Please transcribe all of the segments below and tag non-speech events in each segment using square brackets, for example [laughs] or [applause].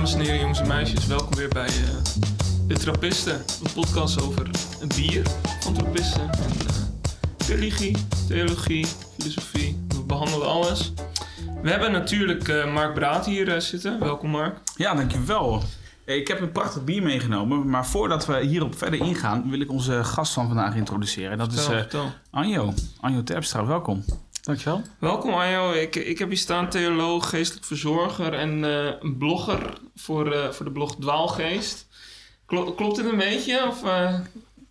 Dames en heren, jongens en meisjes, welkom weer bij eh, De Trappisten. Een podcast over een bier van trappisten. En, eh, religie, theologie, filosofie. We behandelen alles. We hebben natuurlijk eh, Mark Braat hier zitten. Welkom Mark. Ja, dankjewel. Ik heb een prachtig bier meegenomen, maar voordat we hierop verder ingaan, wil ik onze gast van vandaag introduceren. Dat is. Anjo. Anjo Terpstra, welkom. Dankjewel. Welkom Arjo. Ik, ik heb hier staan theoloog, geestelijk verzorger en eh, een blogger voor, eh, voor de blog Dwaalgeest. Klo- klopt dit een beetje? Of, eh,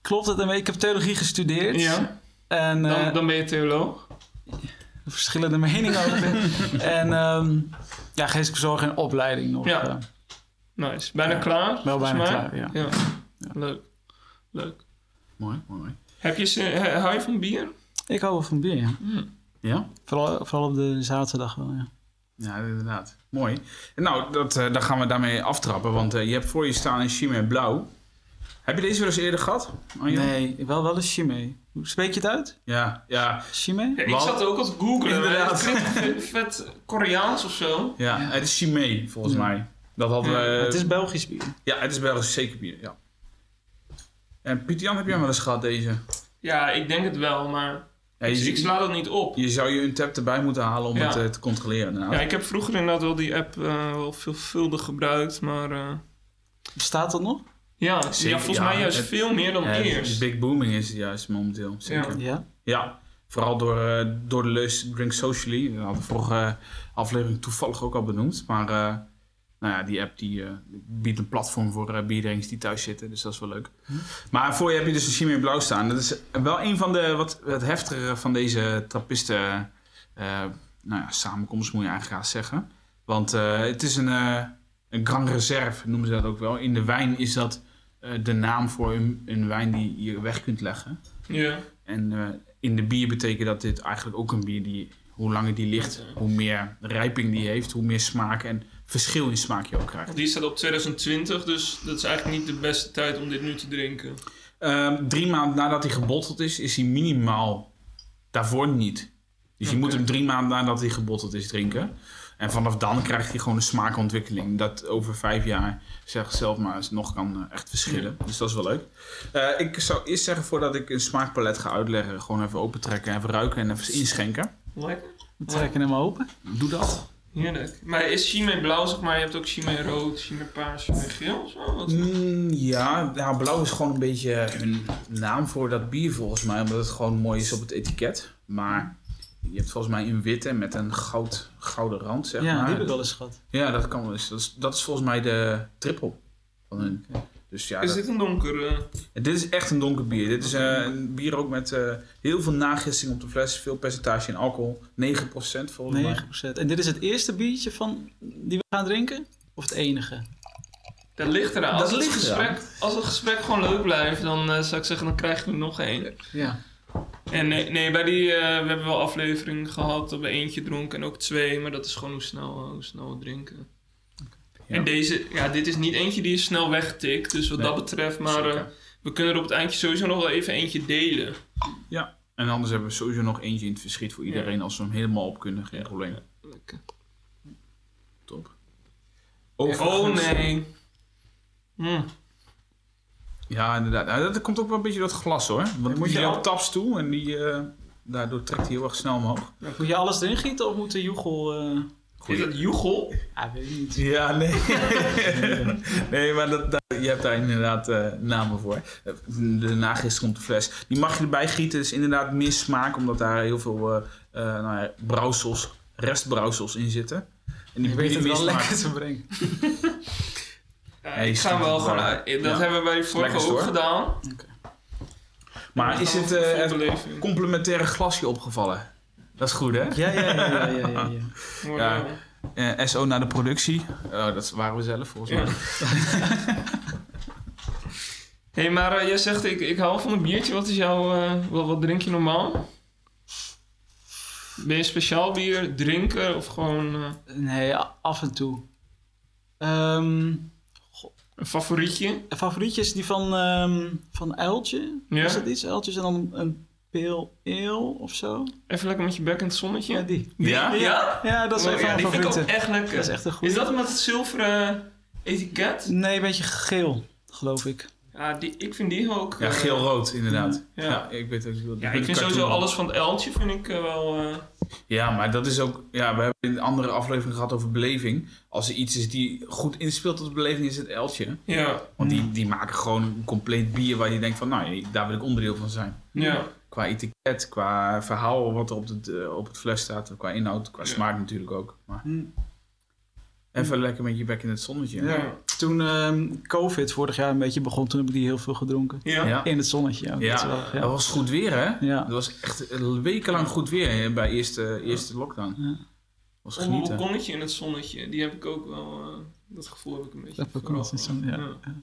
Klopt het? Ik heb theologie gestudeerd. ja, En eh, dan, dan ben je theoloog. verschillende [laughs] meningen over. en ehm ja, geestelijk verzorger en opleiding nog. Ja. Nice. Bijna klaar? wel bijna mij? klaar, ja. ja. Leuk. Leuk. Mooi, mooi. Heb je, hou je van bier? ik hou wel van bier, ja. Ja? Vooral, vooral op de zaterdag wel, ja. Ja, inderdaad. Mooi. En nou, dat, eh, dan gaan we daarmee aftrappen, want eh, je hebt voor je staan een Chimay Blauw. Heb je deze wel eens eerder gehad, Anjo? Nee, wel, wel een Chimay. Hoe spreek je het uit? Ja, ja, Chimay? Ja, ik zat ook al te googlen. Inderdaad. Vet, vet Koreaans of zo. ja. Het is Chimay, volgens Ja. mij. Dat hadden Ja, we... het is Belgisch bier. Ja, het is Belgisch zeker bier, ja. En Pieter Jan, heb jij hem wel eens gehad, deze? Ja, ik denk het wel, maar Ja, je, ik sla dat niet op. je zou je een tap erbij moeten halen om Ja. het eh, te controleren. Nou, Ja, ik heb vroeger inderdaad wel die app eh, wel veelvuldig gebruikt, maar eh, Bestaat dat nog? ja, Zeker, ja, volgens ja, mij juist het- veel meer dan eerst. Big booming is het juist momenteel. Zeker. Ja. Ja. vooral door, eh, door de leus Drink Socially. Dat hadden we vorige aflevering toevallig ook al benoemd. Maar eh, nou ja, die app die, eh, biedt een platform voor eh bierdrinkers die thuis zitten. Dus dat is wel leuk. Maar voor je heb je dus een Chimay Blauw staan. Dat is wel een van de wat, wat heftigere van deze trappisten eh, nou ja, samenkomst moet je eigenlijk gaan zeggen. Want eh, het is een, eh, een Grand Reserve, noemen ze dat ook wel. In de wijn is dat eh, de naam voor een, een wijn die je weg kunt leggen. Ja. En eh, in de bier betekent dat dit eigenlijk ook een bier die, hoe langer die ligt, hoe meer rijping die heeft, hoe meer smaak en verschil in smaak je ook krijgt. Die staat op 2020, dus dat is eigenlijk niet de beste tijd om dit nu te drinken. Ehm, drie maanden nadat hij gebotteld is, is hij minimaal daarvoor niet. Dus je moet hem drie maanden nadat hij gebotteld is drinken. En vanaf dan krijgt hij gewoon een smaakontwikkeling. Dat over vijf jaar, zeg zelf maar, eens nog kan eh, echt verschillen. Dus dat is wel leuk. Eh, ik zou eerst zeggen, voordat ik een smaakpalet ga uitleggen, gewoon even opentrekken, even ruiken en even inschenken. Lekker. We trekken hem open. Doe dat. Heerlijk. Maar is Chimay blauw, zeg maar, je hebt ook Chimay rood, Chimay paars, Chimay geel of zo? Wat? Mm, ja, ja, blauw is gewoon een beetje een naam voor dat bier volgens mij. Omdat het gewoon mooi is op het etiket. Maar je hebt volgens mij een witte met een goud, gouden rand, zeg ja, maar. die heb ik wel eens gehad. Ja, dat kan wel eens. Dat is, dat is volgens mij de triple van hun. Dus ja, Is dat- dit een donker? eh, dit is echt een donker bier. Dit is eh, een bier ook met eh, heel veel nagissing op de fles. Veel percentage in alcohol. 9% volgens mij. 9%. En dit is het eerste biertje van, die we gaan drinken? Of het enige? Dat ligt eraan. Dat Als, het ligt gesprek, als het gesprek gewoon leuk blijft, dan eh, zou ik zeggen, dan krijg je er nog één. Ja. En nee, nee bij die, eh, we hebben wel afleveringen gehad dat we eentje dronken en ook twee, maar dat is gewoon hoe snel, hoe snel we drinken. Ja. En deze, ja, dit is niet eentje die is snel weggetikt, dus wat Nee, dat betreft, maar eh, we kunnen er op het eindje sowieso nog wel even eentje delen. Ja. En anders hebben we sowieso nog eentje in het verschiet voor iedereen. Als we hem helemaal op kunnen, geen Ja. probleem. Lekker. Top. Oh Overigens- nee. Hm. Ja, inderdaad. Nou, dat komt ook wel een beetje door het glas hoor. Want moet moet je al- op taps toe en die, eh, daardoor trekt hij heel erg snel omhoog. Moet je alles erin gieten of moet de joegel... Is dat Joegel? Ja, weet ik niet. Ja, nee. [laughs] nee, maar dat, dat- je hebt daar inderdaad eh, namen voor. Eh, De nagistering op de fles. Die mag je erbij gieten. is inderdaad meer smaak, omdat daar heel veel eh eh, nou ja, brouwsels, restbrouwsels in zitten. En die weet het wel lekker te brengen. [laughs] Ja, ik ga wel gewoon uit. Dat Ja. hebben we bij die vorige ook hoor. gedaan. Maar is het eh, beleving. complementaire glasje opgevallen? Dat is goed, hè? Ja, ja, ja, ja, ja, ja, ja. [laughs] Ja. eh, SO naar de productie. Oh, dat waren we zelf volgens Ja. mij. [laughs] Hé, hey, maar eh, jij zegt ik, ik hou van een biertje. Wat is jouw... eh, wat, wat drink je normaal? Ben je speciaal bier drinken of gewoon eh, Nee, af en toe. Ehm, een favorietje? een favorietje is die van, ehm van Uiltje. Ja. Is dat iets? Uiltjes en dan een pale ale of zo? Even lekker met je bek in het zonnetje? Ja, die. Die? Ja? Ja? Ja, dat is Oh, een ja, van die mijn vind ik ook favorieten. echt lekker. Dat is echt een goede. Is dat met het zilveren... etiket. Nee, een beetje geel, geloof ik. Ja, die, ik vind die ook... Ja, eh, geel-rood inderdaad. Ja. Ja. ik weet ook wel. Ja, ik vind sowieso alles van het uiltje vind ik eh, wel... eh, Ja, maar dat is ook... Ja, we hebben in een andere aflevering gehad over beleving. Als er iets is die goed inspeelt op de beleving, is het eltje. ja, Want die, die maken gewoon een compleet bier waar je denkt van... Nou, daar wil ik onderdeel van zijn. ja. Qua etiket, qua verhaal wat er op het, eh, op het fles staat. Qua inhoud, qua Ja. smaak natuurlijk ook. Maar Hm. even lekker met je bek in het zonnetje. Ja. Toen ehm, COVID vorig jaar een beetje begon, toen heb ik die heel veel gedronken. Ja. In het zonnetje. ook. Ja, wel- ja. dat was goed weer hè? Ja. Dat was echt wekenlang goed weer hè, bij eerste, eerste lockdown. Ja. was Op een genieten. balkonnetje in het zonnetje, die heb ik ook wel... eh, dat gevoel heb ik een beetje. Dat heb ik ook vooral wel eens in zo'n- ja.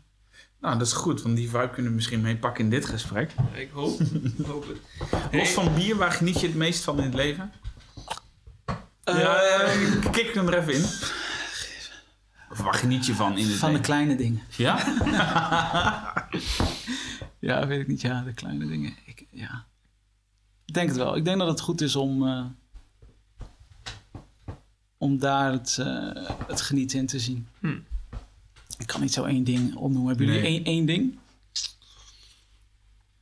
Nou, dat is goed, want die vibe kunnen we misschien mee pakken in dit gesprek. Ik hoop, ik hoop het. Los van bier, waar geniet je het meest van in het leven? Eh, ja, kik hem er even in. Of waar geniet je van in het van de kleine dingen. Ja? [laughs] Ja, weet ik niet. Ja, de kleine dingen. Ik, ja. ik denk het wel. Ik denk dat het goed is om, eh, om daar het, eh, het genieten in te zien. Hm. Ik kan niet zo één ding opnoemen. Hebben jullie Nee. één, één ding?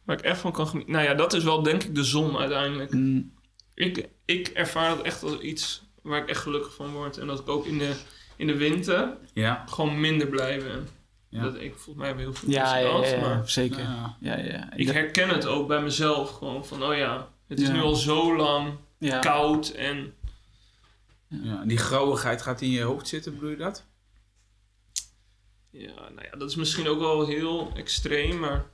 Waar ik echt van kan genieten. Nou ja, dat is wel denk ik de zon uiteindelijk. Mm, Ik, ik ervaar dat echt als iets waar ik echt gelukkig van word. En dat ik ook in de, in de winter Ja. gewoon minder blij ben. Ja. Dat, ik, volgens mij hebben heel veel ja, ja, maar zeker. Ja. Ja, ja, ja. ik herken het ook bij mezelf gewoon van, oh ja, het is Ja. nu al zo lang ja. koud en ja. Die grauwigheid gaat in je hoofd zitten, bedoel je dat? Ja, nou ja, dat is misschien ook wel heel extreem, maar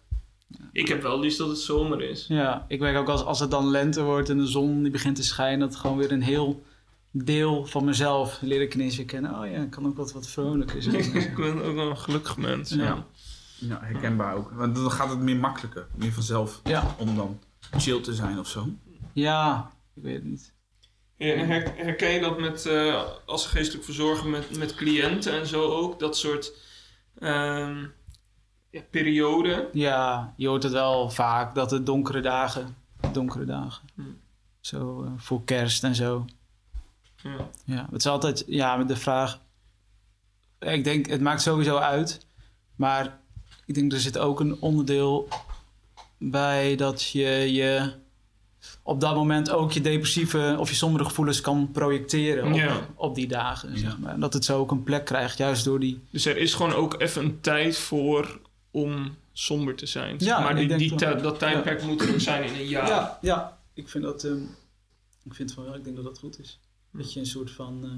ik heb wel liefst dat het zomer is. Ja, ik merk ook als, als het dan lente wordt en de zon die begint te schijnen, dat gewoon weer een heel deel van mezelf leer ik ineens weer kennen. Oh ja, ik kan ook wat, wat vrolijker zijn. [laughs] ik ben ook wel een gelukkig mens. Ja. Ja. Ja, herkenbaar ook. Want dan gaat het meer makkelijker, meer vanzelf, ja, om dan chill te zijn of zo. ja, ik weet het niet. Her- herken je dat met, eh, als geestelijk verzorger met, met cliënten en zo ook? Dat soort ehm ja, perioden? Ja, je hoort het wel vaak dat het donkere dagen, donkere dagen, Hm. zo eh, voor kerst en zo. Ja. Ja, het is altijd, ja, met de vraag. Ik denk, het maakt sowieso uit. Maar ik denk, er zit ook een onderdeel bij dat je je op dat moment ook je depressieve of je sombere gevoelens kan projecteren op, Ja. op die dagen. Ja. Zeg maar. En Dat het zo ook een plek krijgt, juist door die. Dus er is gewoon ook even een tijd voor om somber te zijn. Ja, maar die, die tij- dat tijdperk moet er ook zijn in een jaar. Ja, ja. Ik vind dat. ehm, ik vind van wel, ik denk dat dat goed is. Dat je een soort van. eh,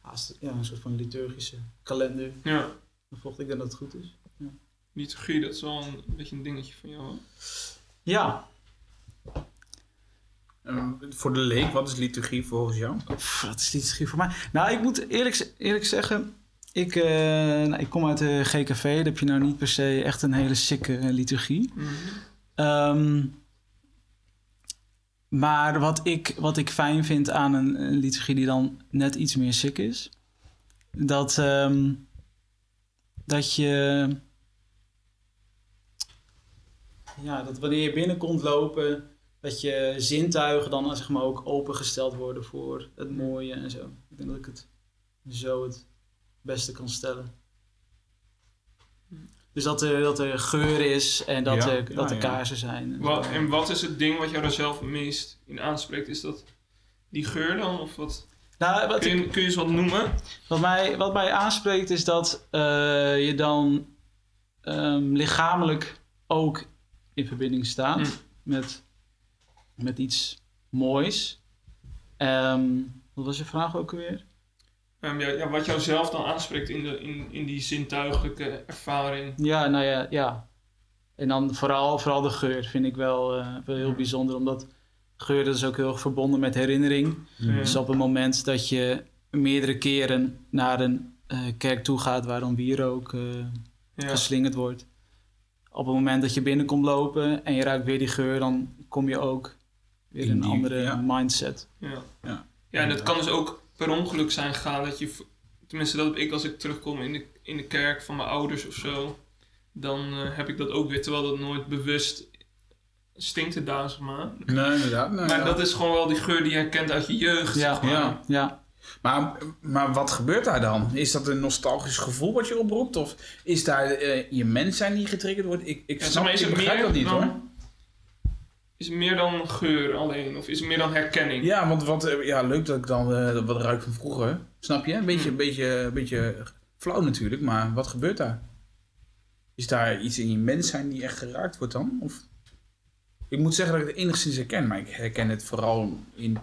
haast- ja, een soort van liturgische kalender ja. volgt. Ik denk dat het goed is. Liturgie, dat is wel een beetje een dingetje van jou. Ja, Ehm, voor de leek, wat is liturgie volgens jou? Dat is liturgie voor mij. Nou, ik moet eerlijk, eerlijk zeggen. Ik, eh, nou, ik kom uit de GKV. Daar heb je nou niet per se echt een hele sikke liturgie. Mhm. Ehm, maar wat ik, wat ik fijn vind aan een, een liturgie die dan net iets meer sick is. Dat, ehm, dat je... Ja, dat wanneer je binnenkomt lopen... dat je zintuigen dan zeg maar, ook opengesteld worden voor het mooie en zo. Ik denk dat ik het zo het beste kan stellen. Dus dat er, dat er geur is en dat Ja, er, ja, dat er ja. kaarsen zijn. en Wat, en wat is het ding wat jou er zelf het meest in aanspreekt? Is dat die geur dan? Of wat? Nou, wat, Kun ik- je, kun je eens wat noemen? wat, mij, wat mij aanspreekt is dat eh, je dan ehm, lichamelijk ook in verbinding staat Mm. met, met iets moois. Ehm, wat was je vraag ook alweer? Ehm, ja, ja, wat jou zelf dan aanspreekt in, de, in, in die zintuigelijke ervaring. Ja, nou ja, ja. En dan vooral, vooral de geur vind ik wel, eh, wel heel bijzonder. Omdat geur dat is ook heel erg verbonden met herinnering. Ja. Dus op het moment dat je meerdere keren naar een eh, kerk toe gaat waar dan wierook eh Ja. geslingerd wordt. Op het moment dat je binnenkomt lopen en je ruikt weer die geur, dan kom je ook weer een die- andere ja. mindset. Ja. Ja. ja, en het kan dus ook per ongeluk zijn gegaan dat je... Tenminste, dat heb ik als ik terugkom in de, in de kerk van mijn ouders of zo. Dan eh, heb ik dat ook weer, terwijl dat nooit bewust stinkt het daar, zeg maar. Nee, inderdaad. Nee, Maar ja. dat is gewoon wel die geur die je herkent uit je jeugd, Ja, zeg maar. Ja. ja. Maar, maar wat gebeurt daar dan? Is dat een nostalgisch gevoel wat je oproept? Of is daar eh, je mens zijn die getriggerd wordt? Ik, ik Ja, snap maar, is ik het begrijp meer dat niet dan- hoor. Is het meer dan geur alleen? Of is het meer dan herkenning? Ja, want wat, eh, ja, leuk dat ik dan eh, wat ruik van vroeger. Snap je? Een beetje, Hmm. beetje, een beetje flauw natuurlijk, maar wat gebeurt daar? Is daar iets in je mens zijn die echt geraakt wordt dan? Of? Ik moet zeggen dat ik het enigszins herken, maar ik herken het vooral in,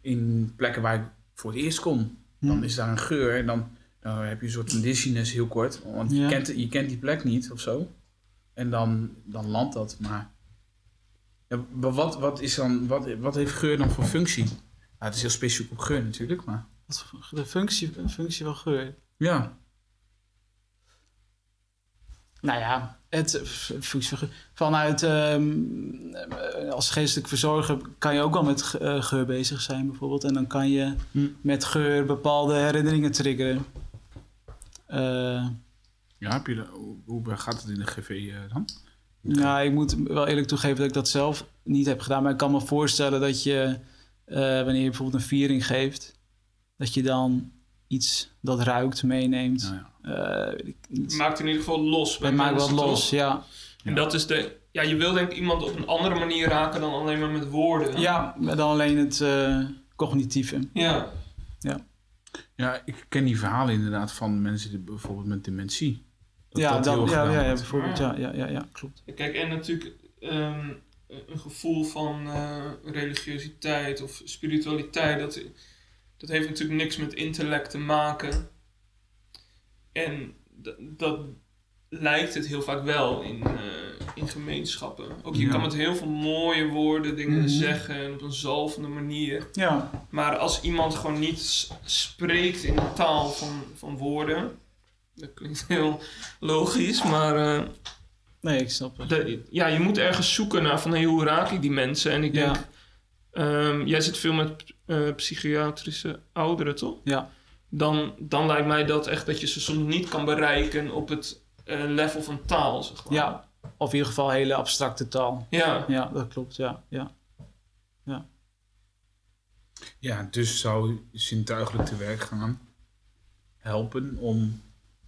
in plekken waar ik voor het eerst kom. Dan Hm. is daar een geur en dan, dan heb je een soort van dizziness heel kort. Want je, kent, je kent die plek niet of zo. En dan, dan landt dat. Maar, ja, maar wat, wat, is dan, wat, wat heeft geur dan voor functie? Ja, het is heel specifiek op geur natuurlijk, maar Wat De functie, functie van geur. ja. Nou ja, het f- functie van. Vanuit ehm, eh, als geestelijk verzorger kan je ook wel met eh, geur bezig zijn bijvoorbeeld. En dan kan je Hm. met geur bepaalde herinneringen triggeren. Eh, Ja, heb je de, hoe, gaat het in de GV eh, dan? Nou, ik moet wel eerlijk toegeven dat ik dat zelf niet heb gedaan. Maar ik kan me voorstellen dat je, eh, wanneer je bijvoorbeeld een viering geeft, dat je dan iets dat ruikt meeneemt. Ja, ja. Eh, weet ik niet. Maakt in ieder geval los. bij Het maakt wat los, ja. En dat is de... Ja, je wil denk ik iemand op een andere manier raken dan alleen maar met woorden. Ja, dan alleen het eh, cognitieve. Ja. ja, ik ken die verhalen inderdaad van mensen die bijvoorbeeld met dementie. Dat ja, dat ja, ja, ja, bijvoorbeeld. Ja, ja, ja, ja, klopt. Kijk, en natuurlijk ehm, een gevoel van eh, religiositeit of spiritualiteit, dat, dat heeft natuurlijk niks met intellect te maken. En dat, dat lijkt het heel vaak wel in, eh, in gemeenschappen. Ook je Ja. kan met heel veel mooie woorden dingen Mhm. zeggen en op een zalvende manier. Ja, Maar als iemand gewoon niet spreekt in de taal van, van woorden, dat klinkt heel logisch, maar eh, nee, ik snap het. de- ja, je moet ergens zoeken naar van hey, hoe raak ik die mensen. En ik denk, Ja. ehm, jij zit veel met eh, psychiatrische ouderen, toch? Ja. Dan, dan lijkt mij dat echt dat je ze soms niet kan bereiken op het eh, level van taal, zeg maar. Ja, of in ieder geval hele abstracte taal. Ja, Ja, dat klopt, ja. ja. Ja, dus zou zintuigelijk te werk gaan helpen om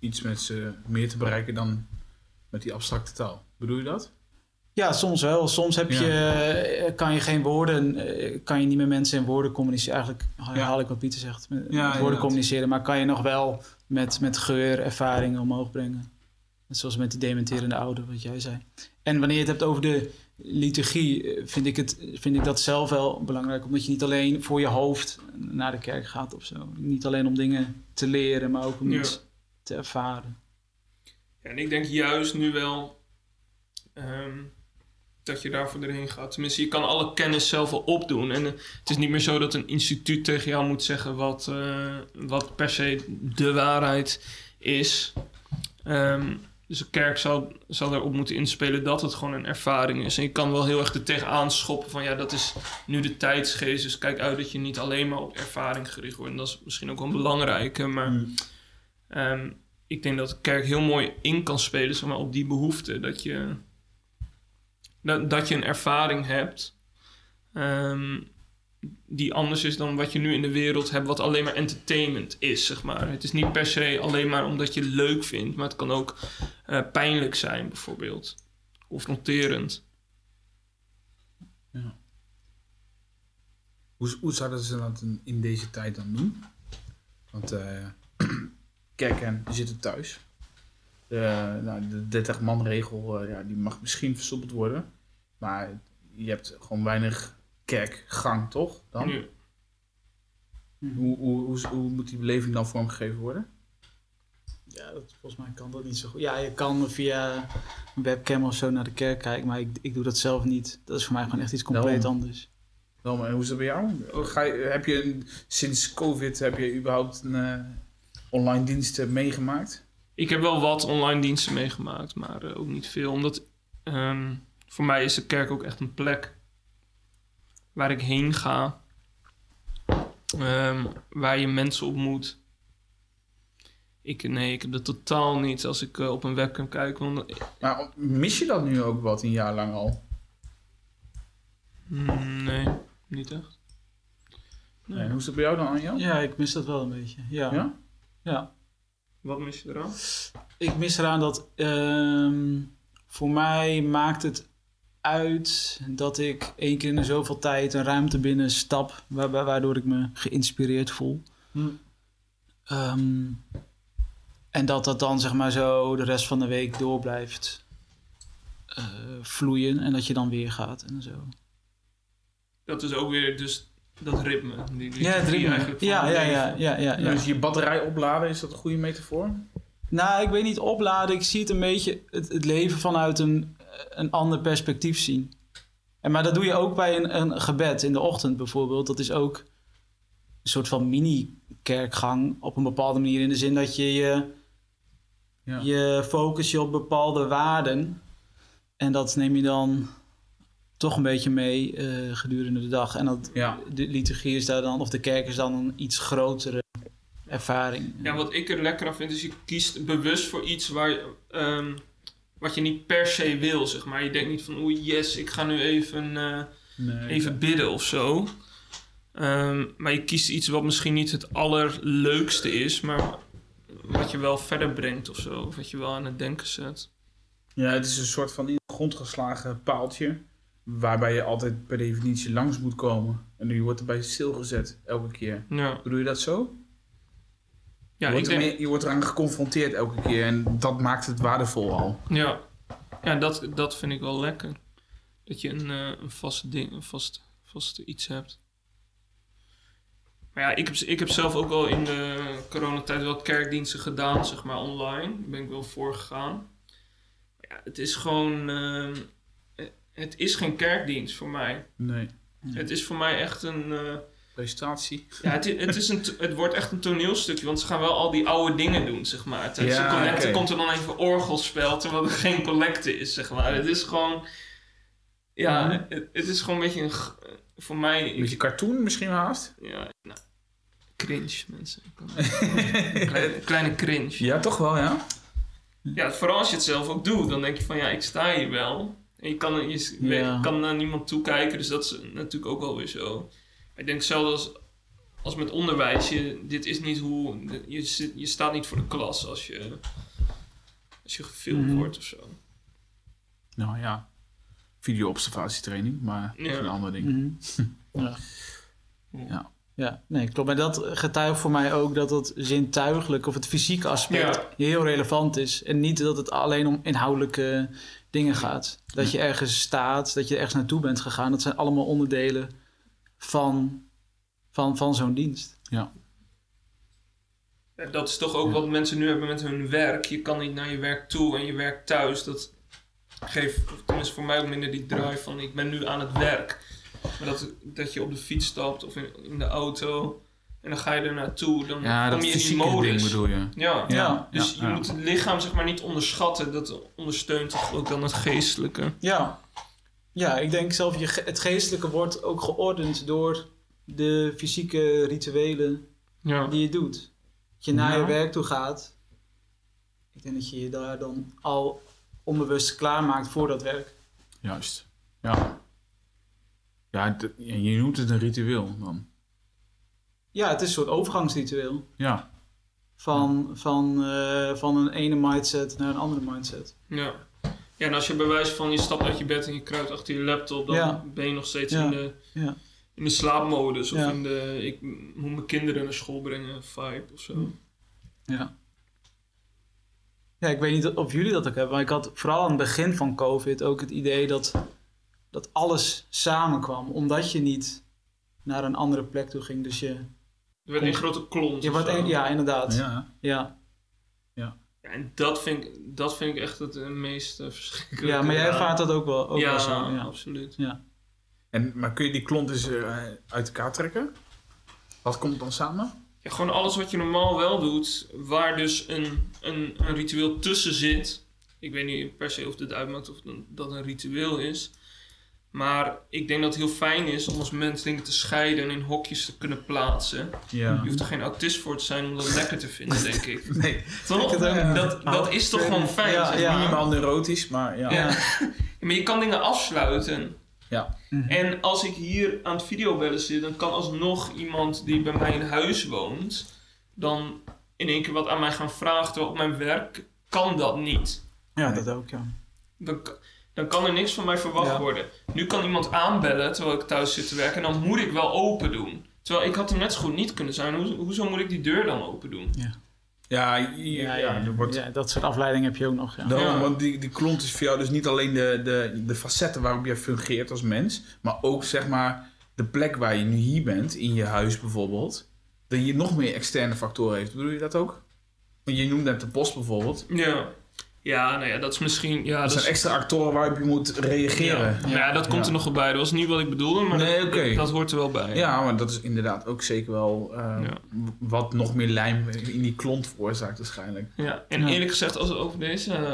iets met ze meer te bereiken dan met die abstracte taal. Bedoel je dat? Ja, soms wel. Soms heb Ja. je, eh, kan je geen woorden, eh, kan je niet met mensen in woorden communiceren. Eigenlijk herhaal ik wat Pieter zegt, met, met woorden inderdaad. communiceren. Maar kan je nog wel met, met geur ervaringen omhoog brengen. Net zoals met die dementerende ouder, wat jij zei. En wanneer je het hebt over de liturgie, eh, vind ik, het, vind ik dat zelf wel belangrijk. Omdat je niet alleen voor je hoofd naar de kerk gaat of zo. Niet alleen om dingen te leren, maar ook om Ja. iets te ervaren. Ja, en ik denk juist nu wel ehm, dat je daarvoor erheen gaat. Tenminste, je kan alle kennis zelf wel opdoen. En eh, het is niet meer zo dat een instituut tegen jou moet zeggen wat, eh, wat per se de waarheid is. Ehm, dus de kerk zal, zal erop moeten inspelen dat het gewoon een ervaring is. En je kan wel heel erg er tegenaan schoppen van ja, dat is nu de tijdsgeest. Dus kijk uit dat je niet alleen maar op ervaring gericht wordt. En dat is misschien ook wel een belangrijke. Maar Mm. Ehm, ik denk dat de kerk heel mooi in kan spelen zeg maar, op die behoefte. Dat je, dat, dat je een ervaring hebt ehm, die anders is dan wat je nu in de wereld hebt, wat alleen maar entertainment is. Zeg maar. Het is niet per se alleen maar omdat je het leuk vindt, maar het kan ook eh, pijnlijk zijn, bijvoorbeeld. Confronterend. Hoe, hoe zouden ze dat in, in deze tijd dan doen? Want eh [clears throat] kerken die zitten thuis. De, nou, de 30 man regel eh, ja, die mag misschien versoepeld worden. Maar je hebt gewoon weinig kerkgang, toch? Dan? Nu, Hoe, hoe, hoe, hoe moet die beleving dan vormgegeven worden? Ja, dat, volgens mij kan dat niet zo goed. Ja, je kan via een webcam of zo naar de kerk kijken, maar ik, ik doe dat zelf niet. Dat is voor mij gewoon echt iets compleet Daarom. anders. Wel, maar hoe is dat bij jou? Ga je, heb je een- sinds COVID heb je überhaupt een eh, online dienst eh, meegemaakt? Ik heb wel wat online diensten meegemaakt, maar eh, ook niet veel. Omdat ehm, voor mij is de kerk ook echt een plek waar ik heen ga. Ehm, waar je mensen ontmoet. Ik, nee, ik heb dat totaal niet als ik eh, op een webcam kijk. Want, Maar mis je dat nu ook wat een jaar lang al? mm, nee, niet echt. Nee. En hoe is het bij jou dan, Anja? Ja, ik mis dat wel een beetje. Ja. Ja? Ja. Wat mis je eraan? Ik mis eraan dat ehm, voor mij maakt het uit dat ik één keer in de zoveel tijd een ruimte binnen stap, wa- wa- waardoor ik me geïnspireerd voel. Hm. Ehm, en dat dat dan zeg maar zo de rest van de week door blijft eh, vloeien en dat je dan weer gaat en zo. Dat is ook weer dus dat ritme. Die, die Ja, het ritme. eigenlijk Ja, ja, ja, ja, ja, ja. Dus je batterij opladen, is dat een goede metafoor? Nou, ik weet niet opladen. Ik zie het een beetje het, het leven vanuit een, een ander perspectief zien. En, maar dat doe je ook bij een, een gebed in de ochtend bijvoorbeeld. Dat is ook een soort van mini-kerkgang op een bepaalde manier. In de zin dat je je, Ja. je focus je op bepaalde waarden. En dat neem je dan toch een beetje mee eh, gedurende de dag. En dat, Ja. de liturgie is daar dan, of de kerk is dan een iets grotere ervaring. Ja, wat ik er lekker aan vind is je kiest bewust voor iets waar, je, ehm, wat je niet per se wil, zeg maar. Je denkt niet van, oeh yes, ik ga nu even, eh, Nee, even bidden of zo. Ehm, maar je kiest iets wat misschien niet het allerleukste is, maar wat je wel verder brengt of zo. Of wat je wel aan het denken zet. Ja, het is een soort van in de grond geslagen paaltje. Waarbij je altijd per definitie langs moet komen. En nu wordt erbij stilgezet elke keer. Ja, Bedoel je dat zo? ja je, ik wordt denk... je wordt eraan geconfronteerd elke keer. En dat maakt het waardevol al. Ja, ja dat, dat vind ik wel lekker. Dat je een, eh, een vast ding, een vast, vast iets hebt. Maar ja, ik heb, ik heb zelf ook wel in de coronatijd wel kerkdiensten gedaan, zeg maar online. Daar ben ik wel voor gegaan. Ja, het is gewoon... eh, het is geen kerkdienst voor mij. Nee. Het is voor mij echt een... eh, Presentatie. ja, het, het, is een, het wordt echt een toneelstukje, want ze gaan wel al die oude dingen doen, zeg maar. Tijdens Ja, de collecte komt er dan even orgelspel, terwijl er geen collecte is, zeg maar. Het is gewoon... Ja, Mhm. het, het is gewoon een beetje een... Voor mij... Een beetje cartoon misschien haast? ja, nou, cringe, mensen. [laughs] kleine, kleine cringe. Ja, toch wel, ja. Ja, vooral als je het zelf ook doet, dan denk je van ja, ik sta hier wel. En je kan, je Ja. kan naar niemand toekijken, dus dat is natuurlijk ook wel weer zo. Ik denk zelfs als, als met onderwijs, je, dit is niet hoe, je, zit, je staat niet voor de klas als je, als je gefilmd Mhm. wordt of zo. Nou ja. Video-observatietraining, maar Ja. dat is een ander ding. Mhm. [laughs] ja. Ja. Ja, nee, klopt. Maar dat getuigt voor mij ook dat het zintuigelijk of het fysieke aspect Ja. heel relevant is. En niet dat het alleen om inhoudelijke dingen gaat. Dat je ergens staat, dat je ergens naartoe bent gegaan. Dat zijn allemaal onderdelen van, van, van zo'n dienst. Ja, dat is toch ook wat mensen nu hebben met hun werk. Je kan niet naar je werk toe en je werk thuis. Dat geeft, tenminste voor mij ook minder die drive van ik ben nu aan het werk. Maar dat, dat je op de fiets stapt of in, in de auto en dan ga je er naartoe. Dan Ja, kom dat je in die modus. ding bedoel je. Ja. Ja. Dus ja, je ja. moet het lichaam zeg maar niet onderschatten. Dat ondersteunt toch ook dan het geestelijke. Ja, ja ik denk zelf, je, ge- het geestelijke wordt ook geordend door de fysieke rituelen Ja. die je doet. Dat je naar Ja. je werk toe gaat. Ik denk dat je je daar dan al onbewust klaarmaakt voor dat werk. Juist. Ja. Ja, je noemt het een ritueel dan. Ja, het is een soort overgangsritueel. Ja. Van, van, eh, van een ene mindset naar een andere mindset. Ja. Ja, en als je bewijs van je stapt uit je bed en je kruipt achter je laptop, dan Ja. ben je nog steeds Ja. in, de, Ja. in de slaapmodus. Of Ja. in de ik moet mijn kinderen naar school brengen vibe of zo. Ja. Ja, ik weet niet of jullie dat ook hebben, maar ik had vooral aan het begin van COVID ook het idee dat, dat alles samenkwam. Omdat je niet naar een andere plek toe ging. Dus je, Er werd een grote klont. je wordt een, ja, inderdaad. Ja. Ja. Ja, en dat vind, ik, dat vind ik echt het eh, meest eh, verschrikkelijke. ja, maar jij ervaart dat ook wel, ook ja, wel zo. Ja. absoluut. En, maar kun je die klont eens eh, uit elkaar trekken? Wat komt dan samen? Ja, gewoon alles wat je normaal wel doet, waar dus een, een, een ritueel tussen zit. Ik weet niet per se of dit uitmaakt of dan- dat een ritueel is. Maar ik denk dat het heel fijn is om als mens dingen te scheiden en in hokjes te kunnen plaatsen. Ja. Je hoeft er geen autist voor te zijn om dat lekker te vinden, denk ik. [laughs] Nee, Toch? Dat, dat is toch gewoon fijn? Ja, zeg maar. minimaal neurotisch, maar ja. Ja. [laughs] Maar je kan dingen afsluiten. Ja. En als ik hier aan het videobellen zit, dan kan alsnog iemand die bij mij in huis woont, dan in één keer wat aan mij gaan vragen. Terwijl op mijn werk kan dat niet. Ja, dat ook, ja. Dan, dan kan er niks van mij verwacht Ja. worden. Nu kan iemand aanbellen terwijl ik thuis zit te werken en dan moet ik wel open doen. Terwijl ik had hem net zo goed niet kunnen zijn. Hoe, hoezo moet ik die deur dan open doen? Ja, ja, ja, wordt, ja, dat soort afleiding heb je ook nog, ja. Daarom, want die, die klont is voor jou dus niet alleen de, de, de facetten waarop je fungeert als mens, maar ook zeg maar de plek waar je nu hier bent, in je huis bijvoorbeeld, dat je nog meer externe factoren heeft. Bedoel je dat ook? Want je noemde net de post bijvoorbeeld. Ja. Ja, nou ja, dat is misschien... Ja, Dat dat zijn is, extra actoren waarop je moet reageren. Ja, Nou ja, dat komt Ja. er nog wel bij. Dat was niet wat ik bedoelde, maar Nee, dat, hoort er wel bij. Ja, maar dat is inderdaad ook zeker wel eh, Ja. wat nog meer lijm in die klont veroorzaakt waarschijnlijk. Ja, en Ja. eerlijk gezegd, als we over deze eh,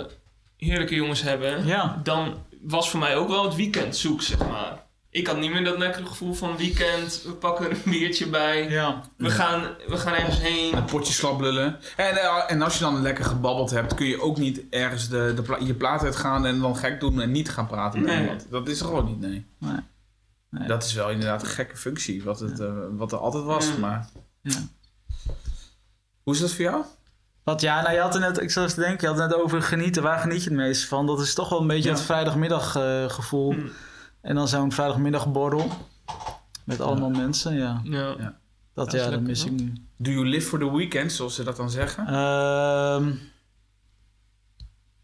heerlijke jongens hebben, Ja. dan was voor mij ook wel het weekend zoek, zeg maar. Ik had niet meer dat lekkere gevoel van weekend, we pakken er een biertje bij, Ja. we, gaan, we gaan ergens heen. Een potje slaplullen. En, eh, en als je dan lekker gebabbeld hebt, kun je ook niet ergens de, de pla- je plaat uitgaan en dan gek doen en niet gaan praten met Nee. iemand. Dat is er gewoon niet, nee. Nee. Nee. Dat is wel inderdaad een gekke functie, wat, het, eh, wat er altijd was. Ja. Maar Ja. hoe is dat voor jou? Wat ja, nou je had er net, ik zat eens te denken, je had het net over genieten. Waar geniet je het meest van? Dat is toch wel een beetje Ja. het vrijdagmiddaggevoel. Hm. En dan zo'n vrijdagmiddagborrel. Met allemaal mensen, ja. Ja. Ja. Dat, Dat ja, dat mis ik nu. Do you live for the weekend, zoals ze dat dan zeggen? Ehm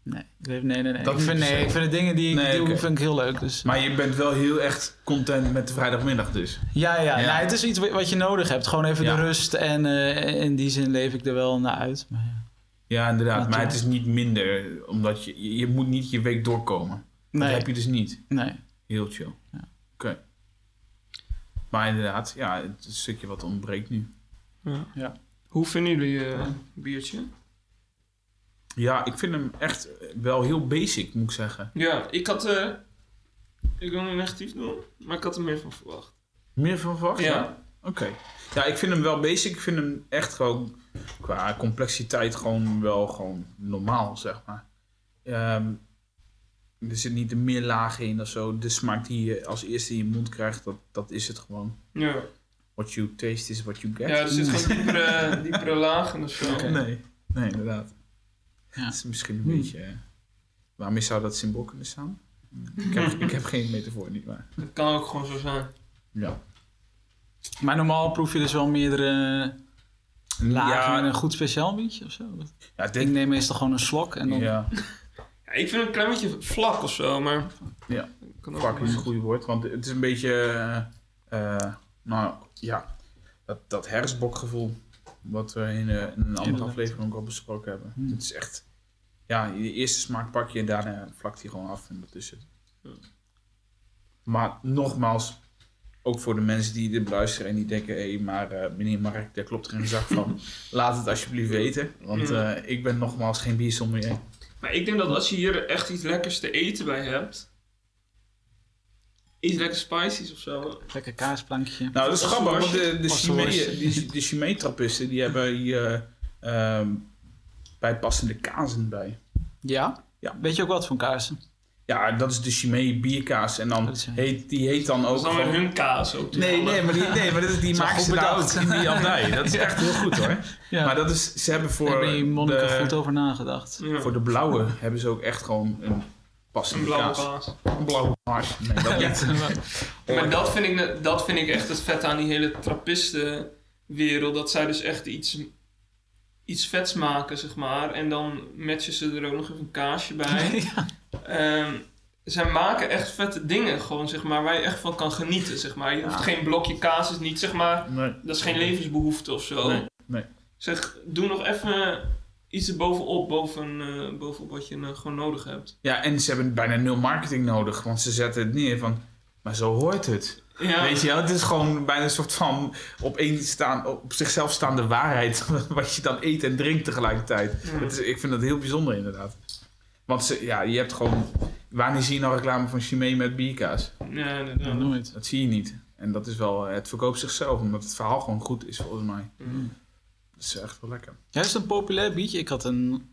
nee, nee, nee, nee. Dat Ik vind, nee, ik vind de dingen die ik Nee, doe, vind ik heel leuk. Dus. Maar je bent wel heel echt content met de vrijdagmiddag dus. Ja, ja. Ja. Nou, het is iets wa- wat je nodig hebt. Gewoon even Ja. de rust. En eh, in die zin leef ik er wel naar uit. Maar ja. Ja, inderdaad. Maar het is niet minder, omdat je, je moet niet je week doorkomen. Dat Nee, heb je dus niet. nee. Heel chill. Ja. Oké. Maar inderdaad, ja, het stukje wat ontbreekt nu. Ja. Ja. Hoe vinden jullie eh biertje? Ja, ik vind hem echt wel heel basic, moet ik zeggen. Ja, ik had... eh ik wil niet negatief doen, maar ik had er meer van verwacht. Meer van verwacht? Ja. Oké. Ja, ik vind hem wel basic. Ik vind hem echt gewoon qua complexiteit gewoon wel gewoon normaal, zeg maar. Ehm, er zit niet een meer laag in of zo. De smaak die je als eerste in je mond krijgt, dat, dat is het gewoon. Ja, What you taste is what you get. ja er zit geen diepere, [laughs] diepere lagen of zo. Nee, nee, inderdaad. Ja. Het is misschien een Hmm. beetje... eh, waarmee zou dat symbool kunnen staan? ik, heb, ik heb geen metafoor, niet waar. Dat kan ook gewoon zo zijn. Ja. Maar normaal proef je dus wel meerdere lagen ja, een goed speciaal biertje of zo. ja, Ik neem meestal gewoon een slok en dan... ja, Ja, ik vind het een klein beetje vlak of zo, maar... Ja. Kan ook Vak is een goede woord, want het is een beetje, eh, eh, nou ja, dat, dat herfstbokgevoel wat we in, eh, in een andere Inderdaad. aflevering ook al besproken hebben. Hmm. Het is echt, ja, je eerste smaak pak je en daarna vlakt hij gewoon af en dat is het. Ja. Maar nogmaals, ook voor de mensen die dit beluisteren en die denken, hé, maar eh, meneer Mark, daar klopt er een zak van. [laughs] Laat het alsjeblieft weten, want ik ben nogmaals geen biersommelier. Maar ik denk dat als je hier echt iets lekkers te eten bij hebt... Iets lekker spicy's of zo. Lekker kaasplankje. Nou, dat is grappig, want de, die, de Chimay-trappisten, die hebben hier ehm bijpassende kazen bij. Ja? Ja. Weet je ook wat van kaarsen? Ja, dat is de Chimay bierkaas. En dan Dat is- heet, die heet dan Dat ook is dan weer gewoon- hun kaas ook. Nee, nee, maar die, nee, maar dat, die [laughs] maken goed ze daar ook bedacht. in die abdij. Dat is [laughs] echt heel goed hoor. [laughs] Ja. Maar dat is, ze hebben Daar voor hebben die monniken goed de, over nagedacht. Ja. voor de blauwe hebben ze ook echt gewoon een Een passende blauwe kaas. kaas. Een blauwe kaas. Nee, dat niet. Maar dat vind, ik, dat vind ik echt het vet aan die hele trappistenwereld. Dat zij dus echt iets, iets vets maken, zeg maar. En dan matchen ze er ook nog even een kaasje bij. [laughs] ja. Ehm, zij maken echt vette dingen, gewoon, zeg maar, waar je echt van kan genieten, zeg maar. Je hoeft Ja. geen blokje kaas, is niet, zeg maar, Nee. dat is geen levensbehoefte of zo. Nee, nee. Zeg, doe nog even iets erbovenop, boven, eh, bovenop wat je eh, gewoon nodig hebt. Ja, en ze hebben bijna nul marketing nodig, want ze zetten het neer van, maar zo hoort het. Ja, Weet je wel, het is gewoon bijna een soort van op, één staan, op zichzelf staande waarheid. [laughs] Wat je dan eet en drinkt tegelijkertijd. Ja. Is, ik vind dat heel bijzonder inderdaad. Want ze, ja, je hebt gewoon... Wanneer zie je nou reclame van Chimay met bierkaas? ja, Ja, inderdaad. nooit. Dat zie je niet. En dat is wel... Het verkoopt zichzelf, omdat het verhaal gewoon goed is volgens mij. Mm. Dat is echt wel lekker. Ja, is het een populair biertje? Ik had een...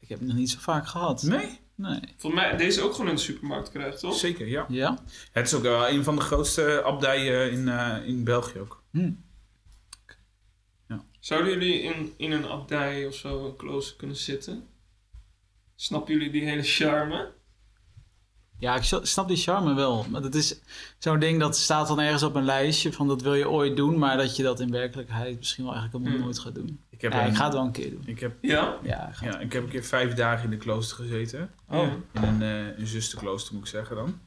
Ik heb het nog niet zo vaak gehad. Nee? Nee. Volgens mij, deze ook gewoon in de supermarkt krijgt, toch? Zeker, ja. Ja? Het is ook wel een van de grootste abdijen in, eh, in België ook. Hm. Zouden jullie in, in een abdij of zo, een klooster kunnen zitten? Snappen jullie die hele charme? Ja, ik snap die charme wel. Maar dat is zo'n ding dat staat dan ergens op een lijstje van dat wil je ooit doen, maar dat je dat in werkelijkheid misschien wel eigenlijk helemaal Hmm. nooit gaat doen. Heb, Ja, een, ik ga het wel een keer doen. ik, heb, Ja? Ja, ik ga ja, ik heb een keer vijf dagen in de klooster gezeten. Oh. In een, eh, een zusterklooster moet ik zeggen dan.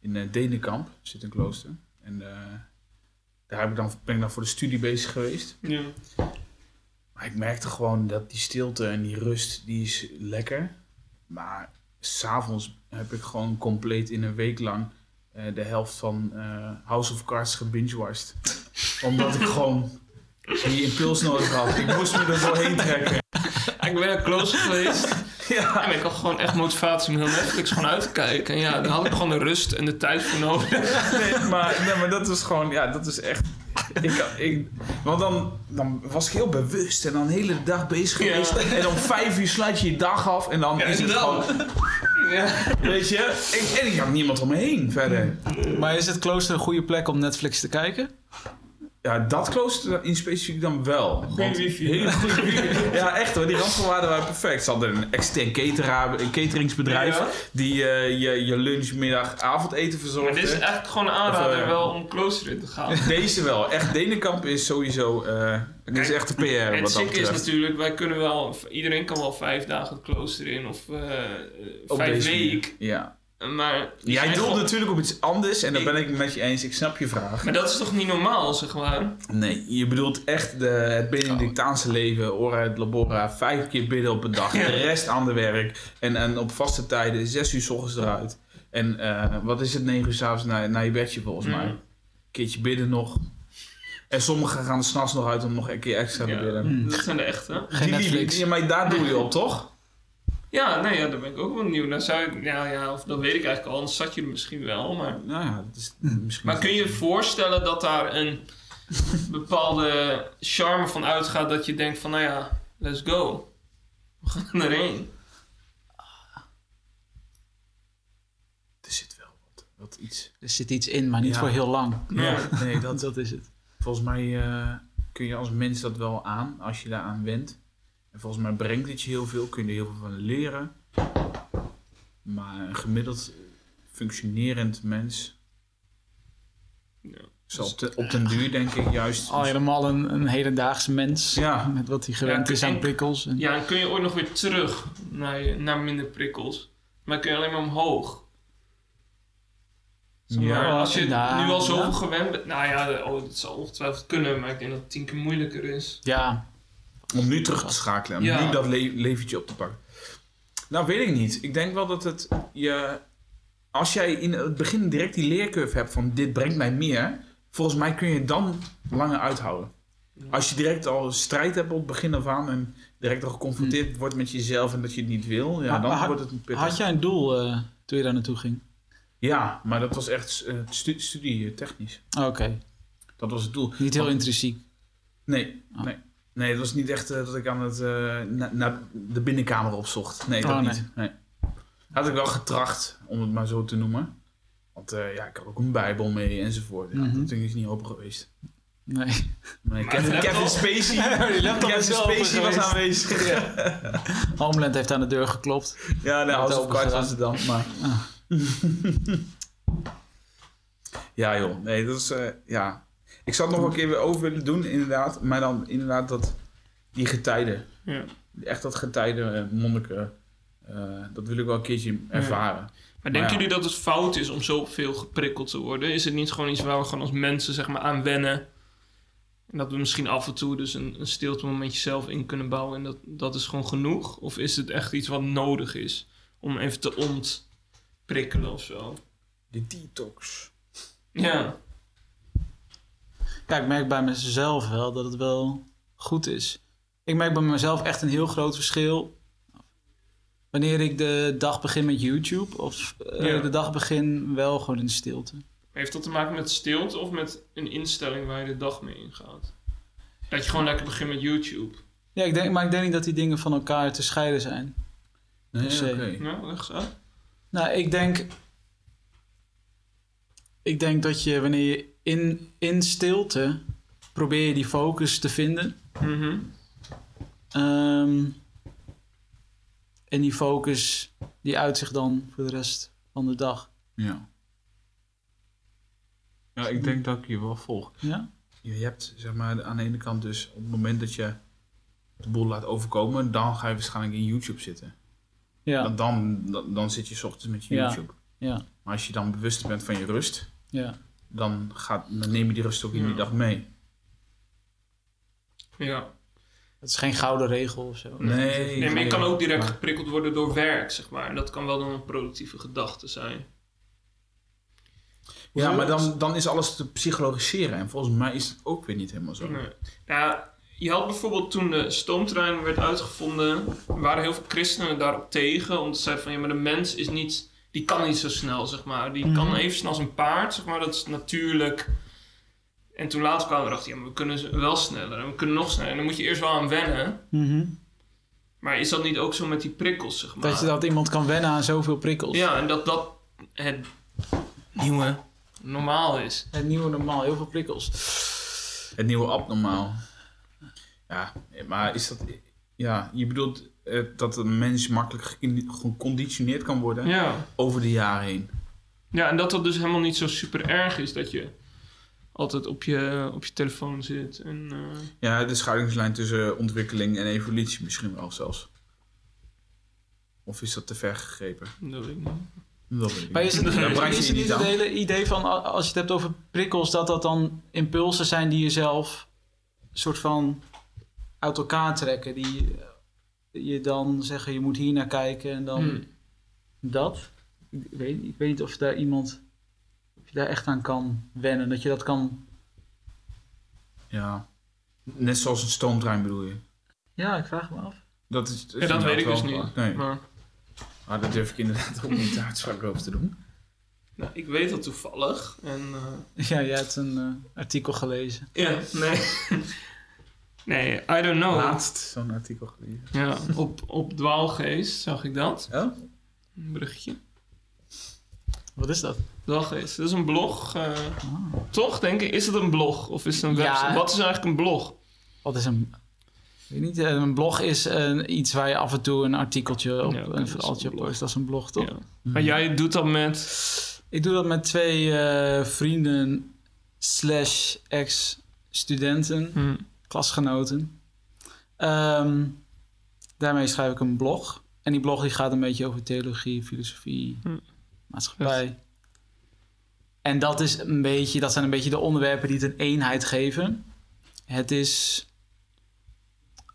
In eh Denenkamp zit een klooster. En eh, daar heb ik dan, ben ik dan voor de studie bezig geweest. Ja. Maar ik merkte gewoon dat die stilte en die rust, die is lekker. Maar s'avonds heb ik gewoon compleet in een week lang eh, de helft van eh, House of Cards gebingewashed. Omdat ik gewoon die impuls nodig had. Ik moest me er doorheen trekken. [laughs] Ik ben naar klooster geweest. [laughs] Ja. En ik had gewoon echt motivatie om heel Netflix gewoon uit te kijken. En ja, daar had ik gewoon de rust en de tijd voor nodig. [laughs] Nee, maar, nee, maar dat is gewoon, ja, dat is echt. Ik, want dan, dan was ik heel bewust en dan de hele dag bezig Ja. geweest. En om vijf uur sluit je je dag af en dan Ja, is het dan? gewoon, Ja. weet je. Ik, en ik had niemand om me heen verder. Maar is het klooster een goede plek om Netflix te kijken? Ja, dat klooster in specifiek dan wel. Want wifi. Hele goede [laughs] wifi. Ja, echt hoor. Die randvoorwaarden waren perfect. Ze hadden een extern cateraar, een cateringsbedrijf. Ja. Die eh, je, je lunch, middag, avondeten Maar verzorgde. dit is eigenlijk gewoon een aanrader Of, eh, wel om klooster in te gaan. [laughs] Deze wel. Echt, Denenkamp is sowieso... eh dit is echt de PR En het wat is natuurlijk, wij kunnen wel, iedereen kan wel vijf dagen het klooster in of vijf weken. Ja. Maar, die Jij doelt gewoon- natuurlijk op iets anders en daar ben ik het met je eens. Ik snap je vraag. Maar dat is toch niet normaal, zeg maar? Nee, je bedoelt echt de, het Benedictaanse leven, ora et labora, vijf keer bidden op een dag, Ja. de rest aan de werk en, en op vaste tijden, zes uur s ochtends eruit. En eh, wat is het, negen uur s'avonds naar, naar je bedje volgens Mm. mij. Een keertje bidden nog. En sommigen gaan er s'nachts nog uit om nog een keer extra te Ja. bidden. Dat zijn de echte. Geen Die ja, maar daar doe je op, toch? Ja, nee, ja, daar ben ik ook wel benieuwd. naar. zou ik, ja, ja, of dat weet ik eigenlijk al, anders zat je er misschien wel. Maar, Nou ja, dat is [laughs] misschien... maar kun je je voorstellen dat daar een bepaalde charme van uitgaat dat je denkt van, nou ja, let's go. We gaan erheen. Er zit wel wat, wat iets. Er zit iets in, maar niet Ja. voor heel lang. Ja. Nee, dat, Dat is het. Volgens mij eh, kun je als mens dat wel aan, als je daaraan went. En volgens mij brengt het je heel veel, kun je er heel veel van leren. Maar een gemiddeld functionerend mens Ja. zal op, de, op den duur denk ik juist... Al helemaal een, een hedendaagse mens. Ja. Met wat hij gewend Ja, is aan prikkels. En, Ja, en kun je ooit nog weer terug naar, je, naar minder prikkels. Maar kun je alleen maar omhoog. Zeg maar, Ja. als je Ja, nu al zoveel ja. gewend bent. Nou ja, oh, dat zal ongetwijfeld kunnen, maar ik denk dat het tien keer moeilijker is. ja, Om nu terug te schakelen, om Ja. nu dat le leventje op te pakken. Nou, weet ik niet. Ik denk wel dat het je... Als jij in het begin direct die leercurve hebt van dit brengt mij meer... Volgens mij kun je het dan langer uithouden. Als je direct al strijd hebt op het begin af aan... en direct al geconfronteerd wordt met jezelf en dat je het niet wil... Ja, Maar- dan maar wordt het een pittig. had jij een doel eh, toen je daar naartoe ging? Ja, maar dat was echt eh, stu studie eh, technisch. Oké, Dat was het doel. niet heel Want- intrinsiek. Nee, Oh. nee. Nee, het was niet echt eh, dat ik aan het, eh, na- naar de binnenkamer opzocht. Nee, dat Oh, nee. niet. Nee. Had ik wel getracht, om het maar zo te noemen. Want eh, ja, ik had ook een bijbel mee enzovoort. Ja, Mhm. Dat is niet open geweest. Nee. Nee, Kevin, de Kevin Spacey, [laughs] Kevin Spacey was aanwezig. [laughs] Homeland heeft aan de deur geklopt. Ja, of Cards gedaan. was het dan. Maar... Ah. [laughs] ja joh, nee, dat is... eh, ja. Ik zou het nog een keer weer over willen doen, inderdaad. Maar dan inderdaad dat... Die getijden. Ja. Echt dat getijden eh, monniken. eh, dat wil ik wel een keertje ervaren. Maar denken jullie dat het fout is om zoveel geprikkeld te worden? Is het niet gewoon iets waar we gewoon als mensen zeg maar, aan wennen? En dat we misschien af en toe dus een, een stilte momentje zelf in kunnen bouwen en dat, dat is gewoon genoeg? Of is het echt iets wat nodig is om even te ontprikkelen of zo? De detox. Ja, Ja, ik merk bij mezelf wel dat het wel goed is. Ik merk bij mezelf echt een heel groot verschil. Wanneer ik de dag begin met YouTube of eh, Ja. de dag begin wel gewoon in stilte. heeft dat te maken met stilte of met een instelling waar je de dag mee ingaat? Dat je gewoon lekker begint met YouTube. Ja, ik denk, maar ik denk niet dat die dingen van elkaar te scheiden zijn. Nee, per se. oké. Leg eens uit. Nou, ik denk. Ik denk dat je wanneer je in, in stilte probeer je die focus te vinden. Mhm. Ehm, en die focus die uit zich dan voor de rest van de dag. Ja. Ja, ik denk dat ik je wel volg. Ja? Je hebt zeg maar aan de ene kant dus op het moment dat je de boel laat overkomen, dan ga je waarschijnlijk in YouTube zitten. Ja. Dan, dan, dan, dan zit je 's ochtends met je Ja. YouTube. Ja. Maar als je dan bewust bent van je rust, Ja. Dan, gaat, dan neem je die rust ook in die Ja. dag mee. Ja. Het is geen gouden regel of zo. Nee. Nee, maar je kan ook direct Maar- geprikkeld worden door werk, zeg maar. En dat kan wel dan een productieve gedachte zijn. Ja, maar dan, dan is alles te psychologiseren. En volgens mij is het ook weer niet helemaal zo. Nee. Nou, je had bijvoorbeeld toen de stoomtrein werd uitgevonden, waren heel veel christenen daarop tegen. Omdat ze zeiden van ja, maar de mens is niet, die kan niet zo snel, zeg maar. Die kan Mhm. even snel als een paard, zeg maar. Dat is natuurlijk. En toen later kwamen we erachter, ja, maar we kunnen ze wel sneller en we kunnen nog sneller. En dan moet je eerst wel aan wennen. Mhm. Maar is dat niet ook zo met die prikkels, zeg maar? Dat, je, dat iemand kan wennen aan zoveel prikkels. Ja, en dat dat het nieuwe normaal is. Het nieuwe normaal, heel veel prikkels. Het nieuwe abnormaal. Ja, maar is dat... Ja, je bedoelt dat een mens makkelijk ge- geconditioneerd kan worden Ja. over de jaren heen. Ja, en dat dat dus helemaal niet zo super erg is dat je altijd op je, op je telefoon zit. En, eh, Ja, de scheidingslijn tussen ontwikkeling en evolutie misschien wel zelfs. Of is dat te ver gegrepen? dat weet ik niet. Dat weet ik Maar is het, is het niet het hele idee van, als je het hebt over prikkels, dat dat dan impulsen zijn die je zelf soort van uit elkaar trekken? Die eh, je dan zeggen, je moet hier naar kijken en dan Hmm. dat? Ik weet, ik weet niet of daar iemand, of je daar echt aan kan wennen, dat je dat kan... Ja. Net zoals een stoomtrein bedoel je. Ja, ik vraag me af. Dat, is, Ja, dat weet ik dus niet. Nee, Maar, maar daar durf ik inderdaad ook niet uitspraak over te doen. nou, ik weet dat toevallig. En, eh, [laughs] Ja, jij hebt een eh, artikel gelezen. ja, nee. Nee, I don't know. Laatst zo'n artikel gelezen. Ja, op, op Dwaalgeest zag ik dat. Oh? Een bruggetje. Wat is dat? Dwaalgeest, dat is een blog. eh, Ah. toch, denk ik? Is het een blog? Of is het een Ja. website? Wat is eigenlijk een blog? Wat is een... Ik weet niet, eh, een blog is een, iets waar je af en toe een artikeltje op, Ja, een verhaaltje post. Dat is een blog, toch? Ja. Maar jij doet dat met... Ik doe dat met twee eh, vrienden slash ex-studenten, Hm, klasgenoten. Ehm, daarmee schrijf ik een blog. En die blog die gaat een beetje over theologie, filosofie, Hm. maatschappij. En dat, is een beetje, dat zijn een beetje de onderwerpen die het een eenheid geven. Het is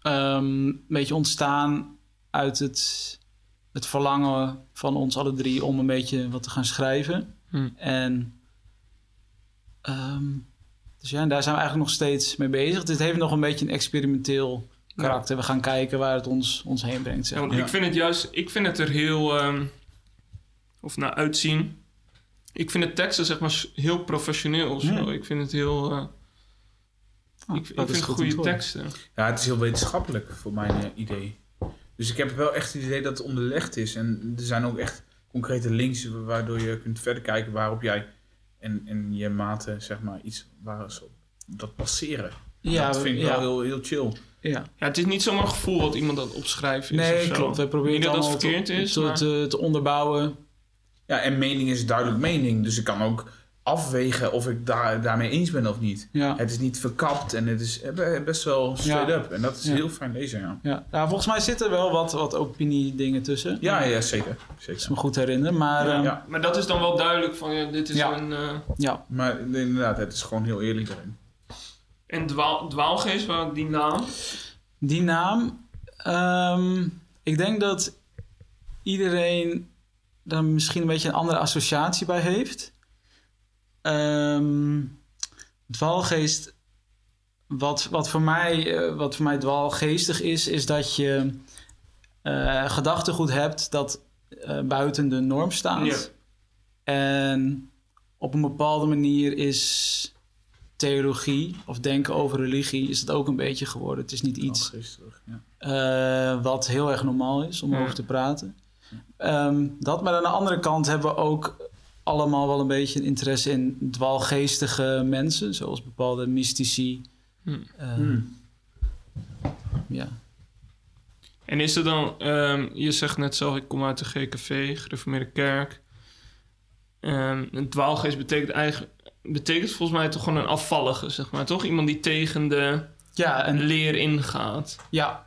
ehm, een beetje ontstaan uit het, het verlangen van ons alle drie om een beetje wat te gaan schrijven. hm. En ehm, dus ja, en daar zijn we eigenlijk nog steeds mee bezig. Het heeft nog een beetje een experimenteel karakter. We gaan kijken waar het ons, ons heen brengt. Zeg Ja, want maar. ik vind het juist, ik vind het er heel, ehm, of naar uitzien. Ik vind de teksten zeg maar heel professioneel of zo. Ja. Ik vind het heel, eh, Ah, ik, ik vind goede teksten. Ja, het is heel wetenschappelijk voor mijn eh, idee. Dus ik heb wel echt het idee dat het onderlegd is. En er zijn ook echt concrete links waardoor je kunt verder kijken waarop jij en, en je maten, zeg maar, iets waar ze op dat passeren. Ja, dat vind ik ja, wel heel, heel chill. ja. Ja, het is niet zomaar een gevoel wat iemand aan het opschrijven is of Nee, zo. klopt. We proberen Niet het dat het verkeerd te, is, te, maar- te, te onderbouwen. Ja, en mening is duidelijk mening. Dus ik kan ook afwegen of ik daar, daarmee eens ben of niet. Ja. Het is niet verkapt en het is eh, best wel straight Ja. up. En dat is Ja. heel fijn lezen, ja. Ja. ja, volgens mij zitten er wel wat, wat opinie-dingen tussen. Ja, ja zeker. Als ik zeker. me goed herinner. Maar Ja. Maar dat is dan wel duidelijk van, ja, dit is Ja. een... eh, ja. Maar inderdaad, het is gewoon heel eerlijk daarin. en dwaal, dwaalgeest, waar die naam... die naam. ehm, ik denk dat iedereen daar misschien een beetje een andere associatie bij heeft. Ehm dwaalgeest, wat, wat, voor mij, eh, wat voor mij dwaalgeestig is, is dat je eh gedachtegoed hebt dat eh, buiten de norm staat. Ja. En op een bepaalde manier is theologie of denken over religie is het ook een beetje geworden. Het is niet iets ja. wat heel erg normaal is om Ja. over te praten. Ehm, dat, maar aan de andere kant hebben we ook allemaal wel een beetje een interesse in dwaalgeestige mensen, zoals bepaalde mystici. Hm. Eh, Hmm. Ja. En is er dan, ehm, je zegt net zelf, ik kom uit de GKV, Gereformeerde Kerk. Ehm, een dwaalgeest betekent eigenlijk, betekent volgens mij toch gewoon een afvallige, zeg maar, toch? Iemand die tegen de Ja, en, leer ingaat. ja,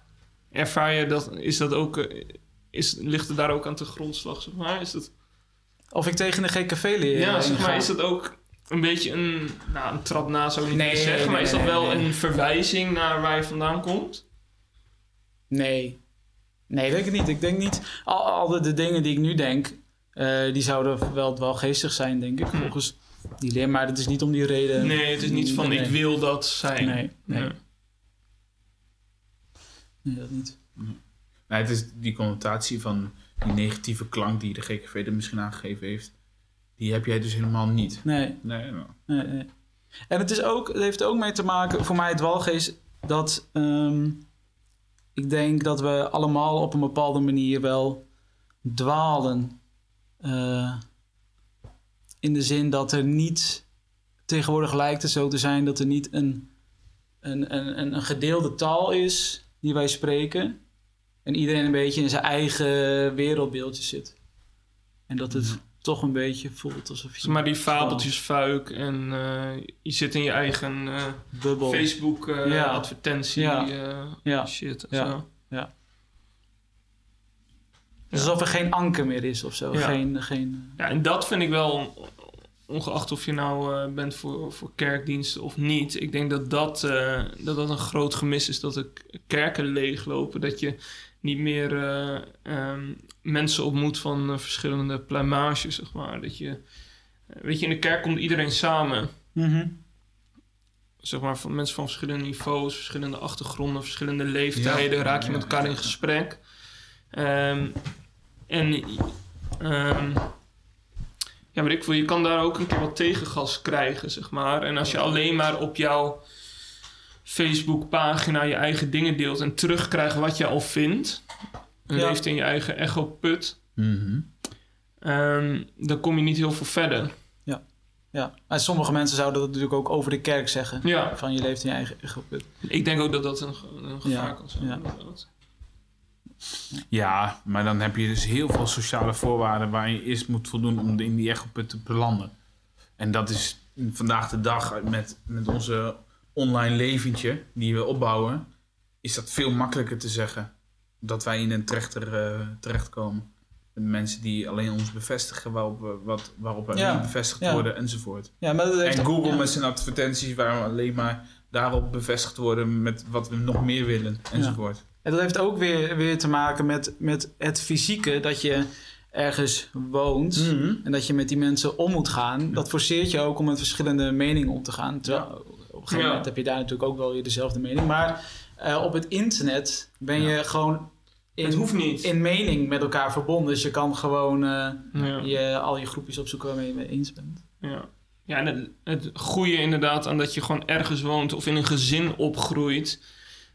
Ervaar je dat, is dat ook, eh, is, ligt het daar ook aan te grondslag, zeg maar? Is dat, of ik tegen de GKV leer. ja, zeg maar, is dat ook een beetje een, nou, een trap na zou ik niet Nee, zeggen, nee, maar is dat nee, wel nee. een verwijzing naar waar je vandaan komt? Nee. Nee, denk ik niet. Ik denk niet. Al, al de, de dingen die ik nu denk, eh, die zouden wel dwaalgeestig zijn, denk ik. Hm. Volgens die leer. Maar het is niet om die reden. Nee, het is niet van Nee. ik wil dat zijn. Nee, nee. Nee, dat niet. Nee, het is die connotatie van die negatieve klank die de GKV er misschien aangegeven heeft. Die heb jij dus helemaal niet. Nee, Nee, nou. nee, nee. En het, is ook, het heeft ook mee te maken, voor mij het dwaalgeest, dat ehm, ik denk dat we allemaal op een bepaalde manier wel dwalen. Eh, in de zin dat er niet, tegenwoordig lijkt het zo te zijn dat er niet een, een, een, een gedeelde taal is die wij spreken. En iedereen een beetje in zijn eigen wereldbeeldje zit. En dat het toch een beetje voelt alsof je... Maar die fabeltjes fuik en eh, je zit in je eigen bubbel. Facebook eh, Ja. advertentie Ja. Ja. shit. Ja. Zo. Dus alsof er geen anker meer is of zo. Ja. Geen, geen, Ja, en dat vind ik wel, ongeacht of je nou bent voor, voor kerkdiensten of niet. Ik denk dat dat, dat dat een groot gemis is, dat de kerken leeglopen. Dat je niet meer eh, ehm, mensen ontmoet van eh, verschillende pluimages, zeg maar. Dat je, eh, weet je, in de kerk komt iedereen samen. Mhm. zeg maar, van mensen van verschillende niveaus, verschillende achtergronden, verschillende leeftijden, Ja, raak je met elkaar in gesprek. Ehm, en ehm, ja, maar ik wil, je kan daar ook een keer wat tegengas krijgen, zeg maar. En als je alleen maar op jouw Facebook-pagina je eigen dingen deelt en terugkrijgt wat je al vindt, en Ja. leeft in je eigen echo-put, Mhm. ehm, dan kom je niet heel veel verder. Ja. En sommige mensen zouden dat natuurlijk ook over de kerk zeggen. Ja, Van je leeft in je eigen echo-put. ik denk ook dat dat een, ge- een gevaar Ja, kan zijn. ja. Ja, maar dan heb je dus heel veel sociale voorwaarden waar je eerst moet voldoen om in die echoput te belanden. En dat is vandaag de dag met, met onze online leventje die we opbouwen, is dat veel makkelijker te zeggen dat wij in een trechter eh, terechtkomen. Met mensen die alleen ons bevestigen waarop, we, wat, waarop wij Ja, niet bevestigd ja. worden enzovoort. Ja, maar dat heeft En Google met zijn advertenties waar we alleen maar daarop bevestigd worden met wat we nog meer willen enzovoort. En dat heeft ook weer, weer te maken met, met het fysieke. Dat je ergens woont. Mhm. En dat je met die mensen om moet gaan. Dat forceert je ook om met verschillende meningen om te gaan. Terwijl op een gegeven Ja. moment heb je daar natuurlijk ook wel weer dezelfde mening. Maar eh, op het internet ben je gewoon het in, hoeft niet. in mening met elkaar verbonden. Dus je kan gewoon eh, je, al je groepjes opzoeken waarmee je mee eens bent. Ja, ja en het, het goede inderdaad aan dat je gewoon ergens woont of in een gezin opgroeit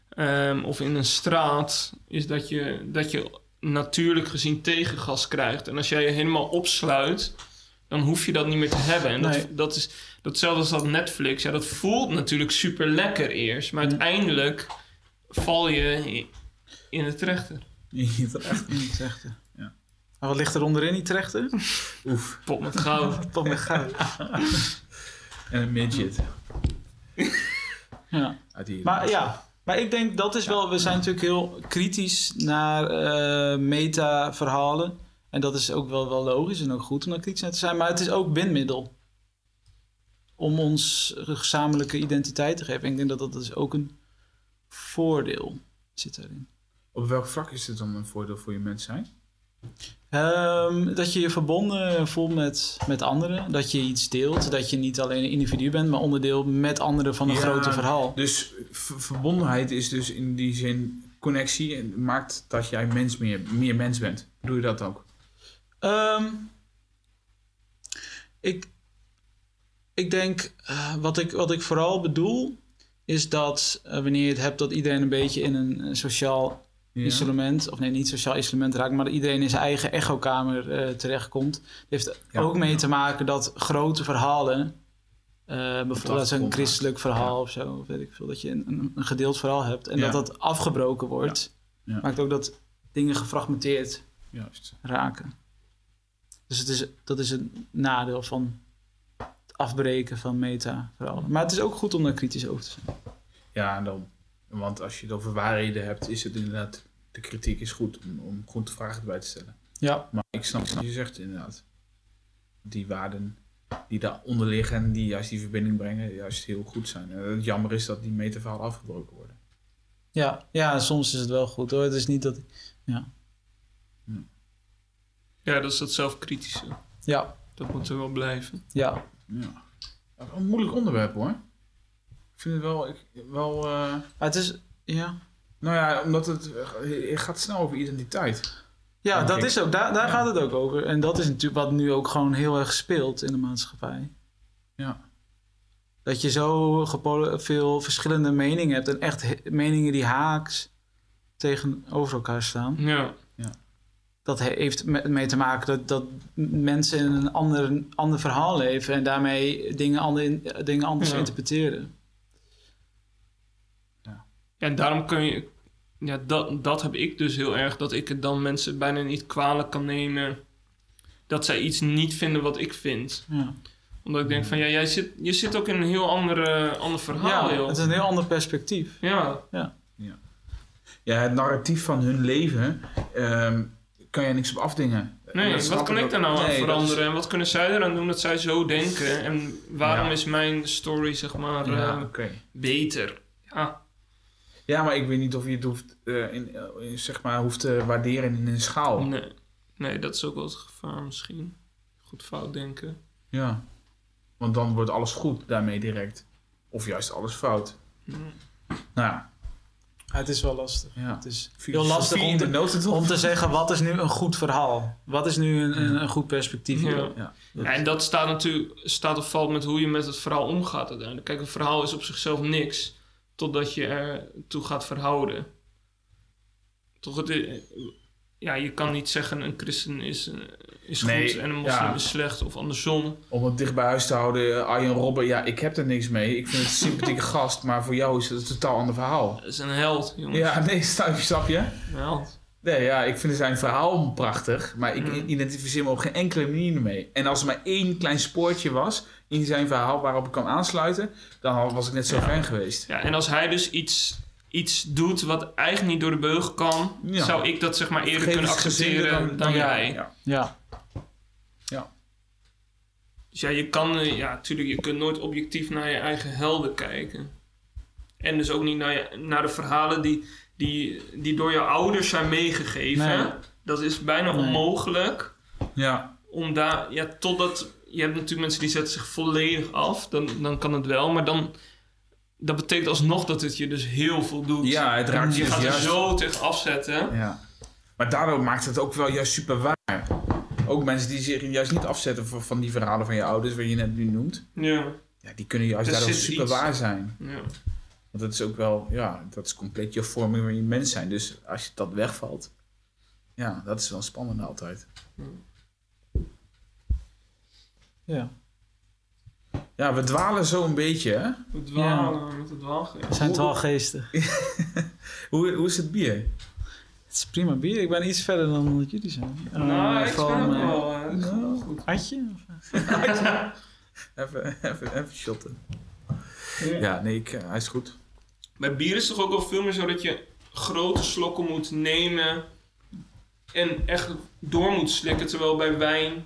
ehm, of in een straat, is dat je, dat je natuurlijk gezien tegengas krijgt. En als jij je helemaal opsluit, dan hoef je dat niet meer te hebben. En dat, Nee. dat is datzelfde als dat Netflix. Ja, dat voelt natuurlijk super lekker eerst, maar Mm. uiteindelijk val je in het trechter. Echt. In Utrecht. Ja. Maar wat ligt er onderin die trechter? [laughs] Oef. Pot met goud. [laughs] Tot met goud. [laughs] En een midget. Ja. Maar ja, maar ik denk dat is wel... We zijn natuurlijk heel kritisch naar eh, meta-verhalen. En dat is ook wel, wel logisch en ook goed om daar kritisch naar te zijn. Maar het is ook bindmiddel. Om ons gezamenlijke identiteit te geven. En ik denk dat dat dus ook een voordeel zit daarin. Op welk vlak is het dan een voordeel voor je mens zijn? Ehm, dat je je verbonden voelt met, met anderen. Dat je iets deelt. Dat je niet alleen een individu bent, maar onderdeel met anderen van een Ja, groter verhaal. Dus verbondenheid is dus in die zin connectie en maakt dat jij mens meer, meer mens bent. Doe je dat ook? Ehm, ik, ik denk, eh, wat, ik, wat ik vooral bedoel, is dat eh, wanneer je het hebt dat iedereen een beetje in een, sociaal Ja. isolement, of nee, niet sociaal isolement raakt, maar dat iedereen in zijn eigen echokamer eh, terechtkomt. Dat heeft Ja, ook mee ja. te maken dat grote verhalen, bijvoorbeeld als een christelijk verhaal of zo, of weet ik veel, dat je een, een, gedeeld verhaal hebt en dat dat afgebroken wordt, Ja. maakt ook dat dingen gefragmenteerd Juist. raken. Dus het is, dat is een nadeel van afbreken van meta-verhalen. Maar het is ook goed om daar kritisch over te zijn. Ja, en dan, want als je het over waarheden hebt, is het inderdaad, de kritiek is goed om, om goed vragen erbij te stellen. Ja, Maar ik snap wat je zegt inderdaad. Die waarden die daaronder liggen en die juist die verbinding brengen, juist heel goed zijn. En het jammer is dat die metaverhalen afgebroken worden. ja, ja, soms is het wel goed hoor. Het is niet dat... Ja, Ja, dat is dat zelfkritische. ja, Dat moet er wel blijven. ja. Ja. Ja, Een moeilijk onderwerp hoor. Ik vind het wel, ik, wel eh, het is... Ja, nou ja, omdat het, het gaat snel over identiteit. ja dat ik. is ook... Daar, daar Ja. gaat het ook over. En dat is natuurlijk wat nu ook gewoon heel erg speelt in de maatschappij. Ja. Dat je zo veel verschillende meningen hebt. En echt meningen die haaks tegenover elkaar staan. Ja. Dat he- heeft me- mee te maken dat, dat mensen in een ander, ander verhaal leven en daarmee dingen, ander, dingen anders Ja. interpreteren. Ja, en daarom kun je... Ja, dat, dat heb ik dus heel erg. Dat ik het dan mensen bijna niet kwalijk kan nemen... dat zij iets niet vinden wat ik vind. Ja, Omdat ik denk van... Ja, jij zit, je zit ook in een heel andere, ander verhaal, ja joh. het is een heel ander perspectief. Ja, Ja, het narratief van hun leven ehm, kan je niks op afdingen. nee, wat kan ik daar nou aan Nee, dat is- veranderen? En wat kunnen zij eraan doen dat zij zo denken? En waarom Ja. is mijn story, zeg maar, Ja, eh, beter? Ja, Ja, maar ik weet niet of je het hoeft, eh, in, eh, in, zeg maar, hoeft te waarderen in een schaal. nee. nee, dat is ook wel het gevaar misschien. Goed fout denken. Ja. Want dan wordt alles goed daarmee direct. Of juist alles fout. Nou Ja, het is wel lastig. ja. Het is heel lastig om te, notendop. om te zeggen wat is nu een goed verhaal? Wat is nu een, een, een goed perspectief? Ja. hierop? Ja. Ja, en dat staat natuurlijk staat of valt met hoe je met het verhaal omgaat uiteindelijk. Kijk, een verhaal is op zichzelf niks, totdat je er toe gaat verhouden. Toch, het, ja, je kan niet zeggen een christen is, is Nee, goed en een moslim ja. is slecht of andersom. Om het dicht bij huis te houden, Arjen Robben, ja, ik heb er niks mee. Ik vind het een sympathieke [laughs] gast, maar voor jou is het een totaal ander verhaal. Dat is een held, jongens. Ja, nee, snap je, snap je? Een held. Nee, ja, ik vind zijn verhaal prachtig, maar ik Mm. identificeer me op geen enkele manier mee. En als er maar één klein spoortje was in zijn verhaal waarop ik kan aansluiten, dan was ik net zo fan geweest. Ja, en als hij dus iets, iets doet wat eigenlijk niet door de beugel kan, Ja. zou ik dat zeg maar eerder kunnen accepteren dan, jij. Ja. Ja. Dus ja, je kan, eh, ja, natuurlijk, je kunt nooit objectief naar je eigen helden kijken. En dus ook niet naar, je, naar de verhalen die, die, die door je ouders zijn meegegeven. Nee. Dat is bijna Nee. onmogelijk. ja. Om daar, ja, totdat, je hebt natuurlijk mensen die zetten zich volledig af. Dan, dan kan het wel, maar dan, dat betekent alsnog dat het je dus heel veel doet. Ja, het raakt je je gaat er zo tegen afzetten. Ja. Maar daardoor maakt het ook wel juist super waar. Ook mensen die zich juist niet afzetten van, van die verhalen van je ouders, wat je net nu noemt. Ja, Ja, die kunnen juist daardoor zit super iets. waar zijn. ja. Want dat is ook wel, ja, dat is compleet je vorming van je mens zijn. Dus als je dat wegvalt, ja, dat is wel spannend altijd. ja. Ja, we dwalen zo een beetje, hè? We dwalen met het dwaalgeest. We zijn twaalfgeestig. [laughs] Hoe, hoe is het bier? Het is prima bier. Ik ben iets verder dan dat jullie zijn. Nou, Eh, ik van, ben ook wel. goed. Atje? Of- [laughs] Even, even, even shotten. Ja, nee, ik, eh, hij is goed. Bij bier is het toch ook wel veel meer zo dat je grote slokken moet nemen en echt door moet slikken. Terwijl bij wijn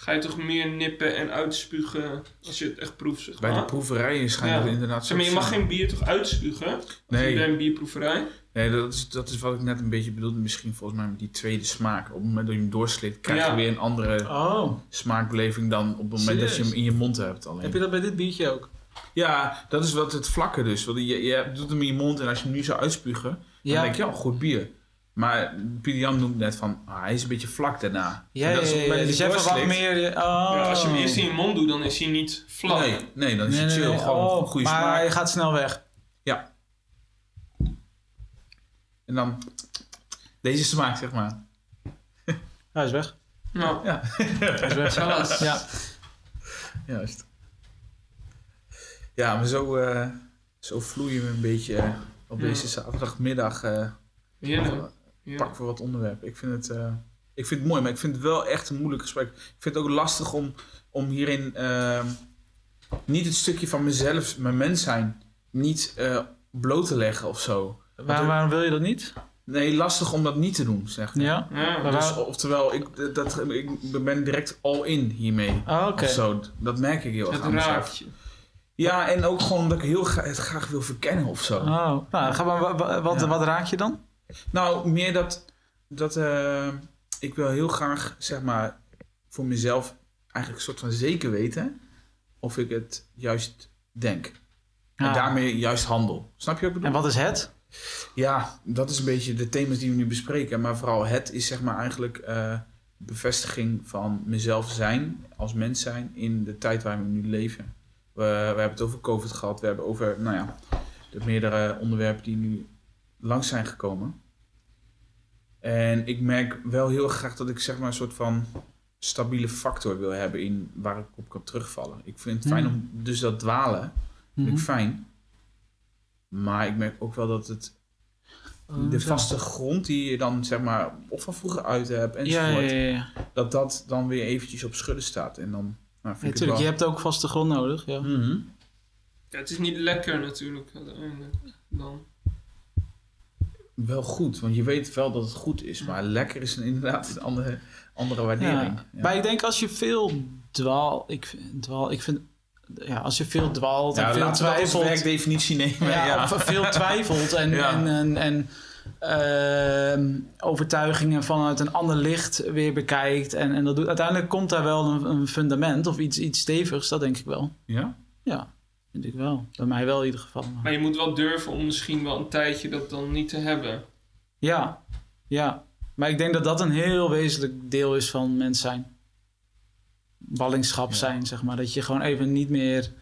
ga je toch meer nippen en uitspugen als je het echt proeft, zeg Bij maar. de proeverijen schijnt het inderdaad zo maar, je mag geen bier toch uitspugen? Als Nee. bij een bierproeverij. Nee, dat is, dat is wat ik net een beetje bedoelde. Misschien volgens mij met die tweede smaak. Op het moment dat je hem doorslikt, krijg je Ja. weer een andere Oh, smaakbeleving dan op het moment dat je hem in je mond hebt. Alleen. heb je dat bij dit biertje ook? Ja, dat is wat het vlakke dus. Want je, je doet hem in je mond en als je hem nu zou uitspugen, dan denk je, ja, goed bier. Maar Pieter Jan noemt net van, ah, hij is een beetje vlak daarna. Ja, dat is ja, ja, dus je hebt wat meer... Oh. Ja, als je hem eerst in je mond doet, dan is hij niet vlak. Nee, nee, dan is Nee, nee, chill. nee. Gewoon Oh, een goede maar smaak. hij gaat snel weg. Ja. En dan Deze smaak, zeg maar. Hij is weg. Nou, Ja, Hij is weg. Salas. Ja. juist. Ja, maar zo, eh, zo vloeien we een beetje eh, op Ja. deze zaterdagmiddag. eh heerlijk. Ja. pak voor wat onderwerp. Ik vind, het, eh, ik vind het mooi, maar ik vind het wel echt een moeilijk gesprek. Ik vind het ook lastig om, om hierin eh, niet het stukje van mezelf, mijn mens zijn, niet eh, bloot te leggen of zo. Waar, waarom wil je dat niet? Nee, lastig om dat niet te doen, zeg maar. Ja. Dus, waar- oftewel, ik, dat, ik ben direct all in hiermee. Oh, oké. Of zo. Dat merk ik heel erg Het aan mezelf. raakt je. Ja, en ook gewoon dat ik heel gra- het graag wil verkennen of zo. Oh, nou, ga maar, wat, Ja. wat raak je dan? Nou, meer dat, dat eh, ik wil heel graag, zeg maar, voor mezelf eigenlijk een soort van zeker weten of ik het juist denk. En Ah. daarmee juist handel. Snap je wat ik bedoel? En wat is het? Ja, dat is een beetje de thema's die we nu bespreken. Maar vooral het is zeg maar eigenlijk eh, bevestiging van mezelf zijn, als mens zijn, in de tijd waar we nu leven. We, we hebben het over COVID gehad. We hebben over, nou ja, de meerdere onderwerpen die nu langs zijn gekomen. En ik merk wel heel graag dat ik zeg maar een soort van stabiele factor wil hebben in waar ik op kan terugvallen. Ik vind het fijn Hmm. om dus dat dwalen, vind ik fijn. Maar ik merk ook wel dat het Oh, de zo. vaste grond die je dan zeg maar of van vroeger uit hebt enzovoort, ja, ja. ja. dat dat dan weer eventjes op schudden staat. En dan nou, vind ik Natuurlijk, je hebt ook vaste grond nodig. Ja. wel... Mhm. Ja, het is niet lekker natuurlijk uiteindelijk. Dan. Wel goed, want je weet wel dat het goed is. Maar lekker is een, inderdaad een andere, andere waardering. Ja. Ja. Maar ik denk als je veel dwaal, ik, vind- dwaal, ik vind, ja, als je veel dwaalt en Ja, veel laten we twijfelt, werkdefinitie nemen. ja, Ja, veel [laughs] twijfelt en, Ja. en, en, en ehm, overtuigingen vanuit een ander licht weer bekijkt en, en dat doet, uiteindelijk komt daar wel een, een fundament of iets, iets stevigs, dat denk ik wel. ja? Ja, vind ik wel. Bij mij wel in ieder geval. Maar je moet wel durven om misschien wel een tijdje dat dan niet te hebben. Ja, ja. Maar ik denk dat dat een heel wezenlijk deel is van mens zijn. Ballingschap Ja. zijn, zeg maar. Dat je gewoon even niet meer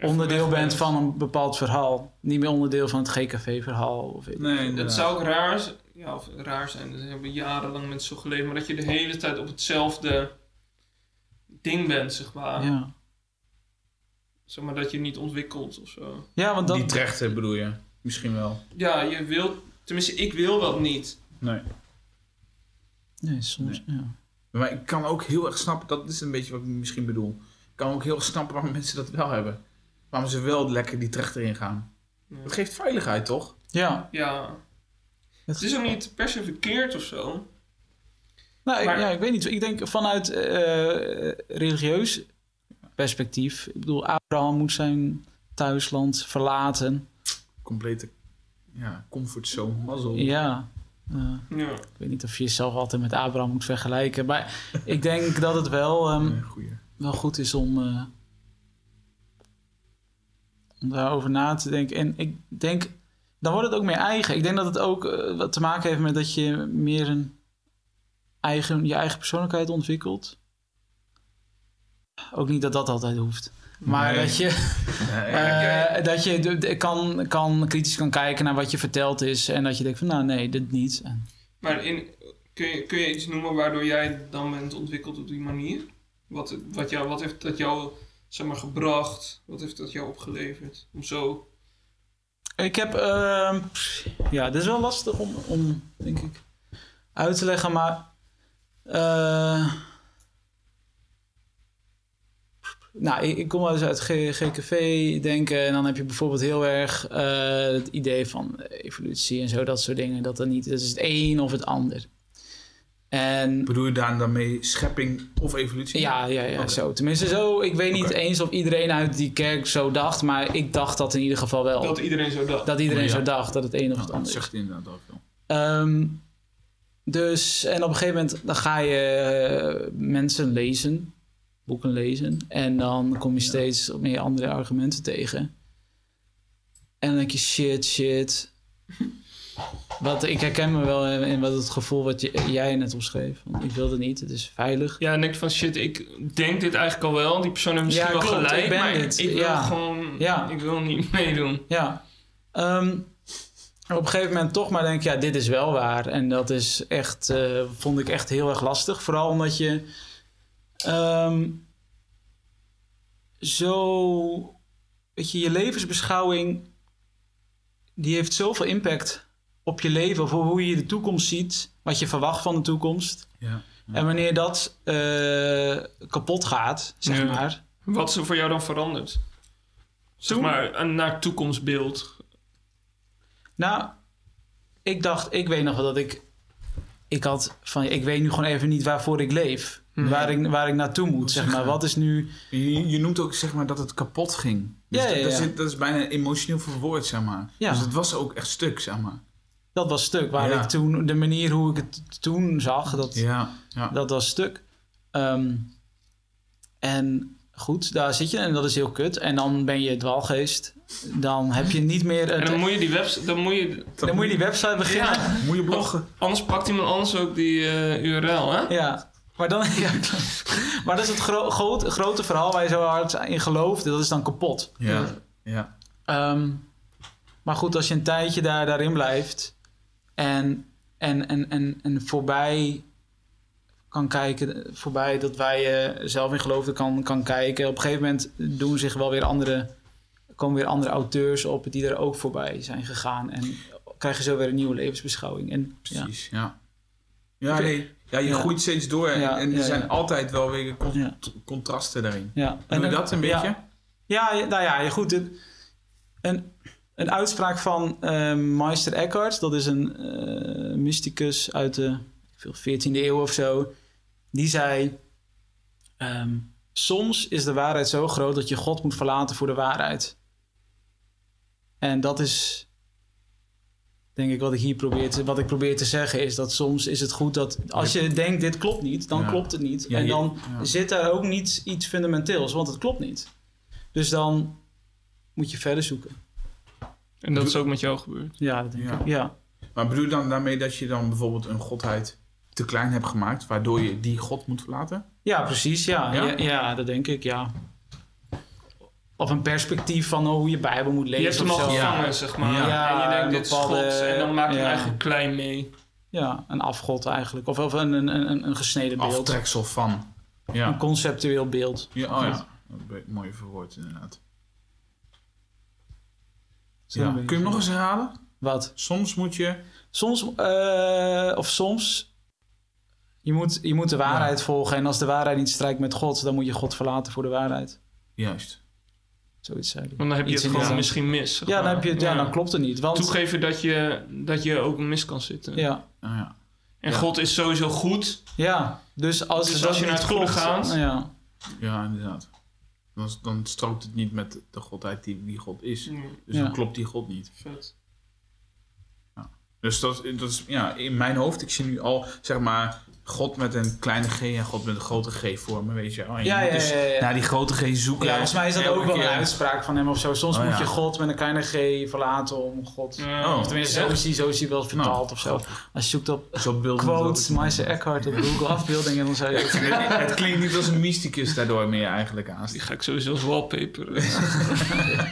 onderdeel Even bent van een bepaald verhaal. Niet meer onderdeel van het GKV-verhaal. Of Nee, inderdaad. zou ook raar, ja, of raar zijn, dat hebben jarenlang mensen zo geleefd, maar dat je de hele tijd op hetzelfde ding bent, zeg maar. ja. Zeg maar dat je niet ontwikkelt of zo. ja, want dat... Die trechten bedoel je? Misschien wel. Ja, je wilt, tenminste, ik wil dat niet. Nee. Nee, soms, ja. Maar ik kan ook heel erg snappen, dat is een beetje wat ik misschien bedoel. Ik kan ook heel erg snappen waarom mensen dat wel hebben. Waarom ze wel lekker die trechter in gaan. Ja. Het geeft veiligheid, toch? Ja. Ja. Het is ook niet per se verkeerd of zo. Nou, ik, ja, ik weet niet. Ik denk vanuit eh, religieus perspectief. Ik bedoel, Abraham moet zijn thuisland verlaten. Complete ja, comfortzone, mazzel. Ja. eh, Ja. Ik weet niet of je jezelf altijd met Abraham moet vergelijken. Maar [laughs] ik denk dat het wel, ehm, Nee, wel goed is om, eh, om daarover na te denken. En ik denk, dan wordt het ook meer eigen. Ik denk dat het ook eh, wat te maken heeft met dat je meer een eigen, je eigen persoonlijkheid ontwikkelt. Ook niet dat dat altijd hoeft. Maar Nee. dat je, Nee, [laughs] eh, dat je kan, kan kritisch kan kijken naar wat je verteld is. En dat je denkt van nou nee, dit niet. Maar in, kun, je, kun je iets noemen waardoor jij dan bent ontwikkeld op die manier? Wat, wat, jou, wat heeft dat jou zeg maar, gebracht? Wat heeft dat jou opgeleverd? Om zo... Ik heb, ehm, ja, dit is wel lastig om, om denk ik, uit te leggen, maar eh, nou, ik, ik kom wel eens uit G- GKV denken en dan heb je bijvoorbeeld heel erg eh, het idee van evolutie en zo, dat soort dingen, dat er niet, dat is het een of het ander. En Bedoel je daar dan mee schepping of evolutie? ja, ja, ja, zo. Tenminste, zo. Ik weet niet eens of iedereen uit die kerk zo dacht, maar ik dacht dat in ieder geval wel. Dat iedereen zo dacht. Dat iedereen Oh, ja. zo dacht, dat het een of Ja, het dat ander is. zegt inderdaad ook wel. Ehm, dus, en op een gegeven moment dan ga je eh, mensen lezen, boeken lezen. En dan kom je steeds meer andere argumenten tegen. En dan denk je, shit, shit. [laughs] Wat, ik herken me wel in, wat het gevoel wat je- jij net omschreef. Want ik wil het niet, het is veilig. Ja, en denk van shit, ik denk dit eigenlijk al wel. Die persoon heeft misschien Ja, wel klopt, gelijk, ik ben maar dit. ik wil Ja. gewoon... Ja. Ik wil niet [laughs] meedoen. Ja. Ehm, op een gegeven moment toch maar denk, ja, dit is wel waar. En dat is echt, eh, vond ik echt heel erg lastig. Vooral omdat je ehm, zo, weet je, je levensbeschouwing, die heeft zoveel impact op je leven, of hoe je de toekomst ziet, wat je verwacht van de toekomst. Ja. En wanneer dat eh, kapot gaat, zeg Ja. maar. Wat is er voor jou dan veranderd? Zeg Toen- maar, een naar toekomstbeeld. Nou, ik dacht, ik weet nog wel dat ik. Ik had van, ik weet nu gewoon even niet waarvoor ik leef. Waar, ik, waar ik naartoe moet, zeg maar. Wat is nu. Je, je noemt ook zeg maar dat het kapot ging. Dus Ja, ja, dat, is, dat is bijna emotioneel verwoord, zeg maar. Ja. Dus het was ook echt stuk, zeg maar. Dat was stuk. Waar Ja. ik toen, de manier hoe ik het toen zag, dat, Ja, ja. dat was stuk. Ehm, en goed, daar zit je en dat is heel kut. En dan ben je dwalgeest. Dan heb je niet meer. En Het, dan moet je die website... Dan moet je, dan moet je die website beginnen. ja, Moet je bloggen. anders pakt iemand anders ook die eh, URL, hè? Ja, maar dan. [laughs] Ja, maar dat is het gro groot- grote verhaal waar je zo hard in gelooft. Dat is dan kapot. Ja, ja. Ehm, maar goed, als je een tijdje daar, daarin blijft en, en, en, en, en voorbij kan kijken, voorbij dat wij eh, zelf in geloofden kan, kan kijken. Op een gegeven moment doen zich wel weer andere, komen weer andere auteurs op die er ook voorbij zijn gegaan. En krijg je zo weer een nieuwe levensbeschouwing. En, ja. Precies, ja. Ja, Ik- nee. Ja, je Ja. groeit steeds door en, Ja, en er zijn altijd wel weer con- contrasten daarin. Ja. Doe je En- dat een beetje? Ja, nou ja, goed. het- Een, een uitspraak van eh, Meister Eckhart, dat is een eh, mysticus uit de veel, 14e eeuw of zo. Die zei: ehm, Soms is de waarheid zo groot dat je God moet verlaten voor de waarheid. En dat is, denk ik, wat ik hier probeer te, wat ik probeer te zeggen, is dat soms is het goed dat als je denkt: dit klopt niet, dan Ja. klopt het niet. Ja, en dan ja. zit daar ook niet iets fundamenteels, want het klopt niet. Dus dan moet je verder zoeken. En dat is ook met jou gebeurd. Ja, dat denk Ja. ik. Ja. Maar bedoel je dan daarmee dat je dan bijvoorbeeld een godheid te klein hebt gemaakt, waardoor je die god moet verlaten? ja, precies. Ja. Ja? Ja? Ja, dat denk ik, ja. Of een perspectief van hoe je Bijbel moet Je lezen hebt hem of al zo. Ja. gevangen, zeg maar. Ja. en je denkt, een dit is God. En dan maak je hem eigenlijk klein mee. Ja, een afgod eigenlijk. Of, of een, een, een, een gesneden beeld. Aftreksel van. Een Ja. conceptueel beeld. ja oh ja. Mooi verwoord inderdaad. Ja. een Kun je hem nog eens herhalen? Wat? Soms moet je... Soms, eh, of soms, je moet, je moet de waarheid volgen. En als de waarheid niet strijkt met God, dan moet je God verlaten voor de waarheid. Juist. Zoiets zei hij. Want dan heb je Iets het gewoon misschien mis. zeg Ja, dan, heb je, ja, dan klopt het niet. Want, Toegeven dat je, dat je ook mis kan zitten. ja, Ah, ja. En Ja. God is sowieso goed. ja, dus als, Dus als je naar het goede gaat- Ja, ja, inderdaad. Dan, dan strookt het niet met de godheid die, die God is. Dus Ja. dan klopt die God niet. Vet. Dus dat, dat is ja, in mijn hoofd. Ik zie nu al, zeg maar, God met een kleine G en God met een grote G vormen, weet je. wel. En je Ja, moet ja, dus ja, ja. naar die grote G zoeken. ja, volgens mij is dat ook wel een uitspraak van hem of zo. Soms Oh, moet ja. je God met een kleine G verlaten om God... Oh. Of tenminste, zo is hij, zo is hij wel vertaald of zo. Als je zoekt op Zo beelden quotes, Meister Eckhart op Google [laughs] afbeeldingen, dan zou je ook... Het klinkt niet als een mysticus daardoor meer eigenlijk aan. Die ga ik sowieso als wallpaper. eh. [laughs]